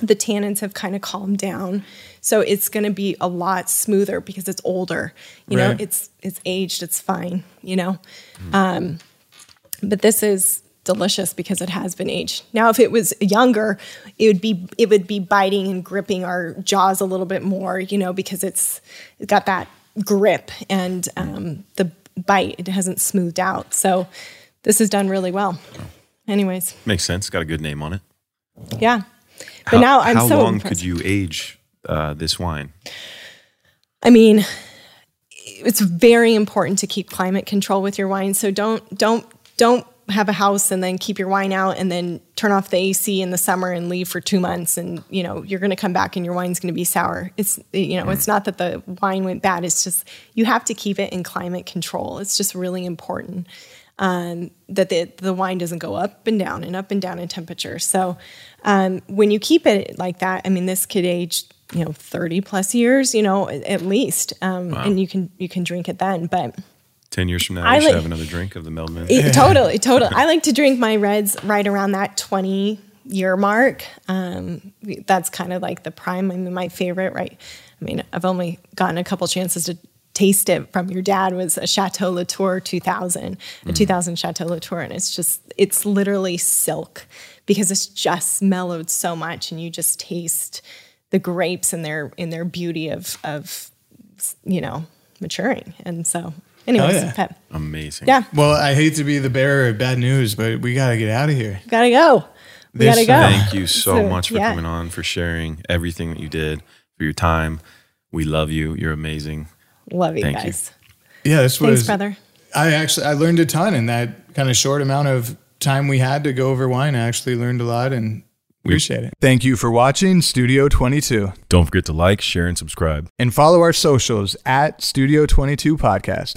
Speaker 6: The tannins have kind of calmed down. So it's going to be a lot smoother because it's older. You know, it's it's aged, it's fine, you know. Um but this is delicious because it has been aged. Now if it was younger, it would be it would be biting and gripping our jaws a little bit more, you know, because it's it's got that grip and um the bite it hasn't smoothed out. So this is done really well. Anyways,
Speaker 4: Makes sense. Got a good name on it.
Speaker 6: yeah. But
Speaker 4: How-
Speaker 6: now I'm
Speaker 4: how
Speaker 6: so
Speaker 4: long
Speaker 6: impressed.
Speaker 4: could you age uh, this wine?
Speaker 6: I mean, it's very important to keep climate control with your wine. So don't don't don't have a house and then keep your wine out and then turn off the AC in the summer and leave for two months and you know you're going to come back and your wine's going to be sour. It's you know it's not that the wine went bad. It's just you have to keep it in climate control. It's just really important um, that the the wine doesn't go up and down and up and down in temperature. So um, when you keep it like that, I mean, this could age you know 30 plus years, you know, at least, um, and you can you can drink it then. But
Speaker 4: Ten years from now,
Speaker 6: I
Speaker 4: we should
Speaker 6: like-
Speaker 4: have another drink of the Meldman.
Speaker 6: it- totally, totally. I like to drink my reds right around that 20 year mark. Um, that's kind of like the prime. I mean, my favorite, right? I mean, I've only gotten a couple chances to taste it from your dad was a Chateau Latour 2000, a 2000 Chateau Latour. And it's just, it's literally silk because it's just mellowed so much and you just taste the grapes and their, in their beauty of, of, you know, maturing. And so anyways, oh,
Speaker 5: yeah.
Speaker 6: Pep,
Speaker 4: Amazing.
Speaker 6: yeah,
Speaker 5: Well, I hate to be the bearer of bad news, but we got to get out of here.
Speaker 6: gotta go. We
Speaker 5: This,
Speaker 6: gotta go.
Speaker 4: Thank you so,
Speaker 6: So,
Speaker 4: much for
Speaker 6: yeah.
Speaker 4: coming on, for sharing everything that you did, for your time. We love you. You're amazing.
Speaker 6: Love you
Speaker 4: Thank you.
Speaker 6: guys.
Speaker 5: Yeah, this
Speaker 6: Thanks, brother.
Speaker 5: I actually I learned a ton in that kind of short amount of time we had to go over wine. I actually learned a lot and appreciate it. Thank you for watching Studio 22
Speaker 4: Don't forget to like, share, and subscribe.
Speaker 5: and follow our socials at Studio 22 Podcast.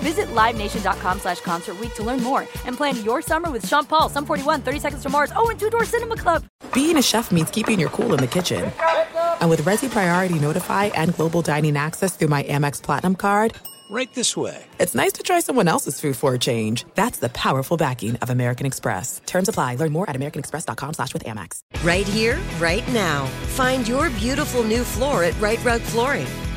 Speaker 9: Visit LiveNation.com slash Concert Week to learn more and plan your summer with Sean Paul, Sum 41, 30 Seconds to Mars, oh, and Two Door Cinema Club.
Speaker 2: Being a chef means keeping your cool in the kitchen. And with Resy Priority Notify and Global Dining Access through my Amex Platinum card,
Speaker 8: Right this way.
Speaker 2: it's nice to try someone else's food for a change. That's the powerful backing of American Express. Terms apply. Learn more at americanexpress.com slash with Amex.
Speaker 10: Right here, right now. Find your beautiful new floor at Rite Rug Flooring.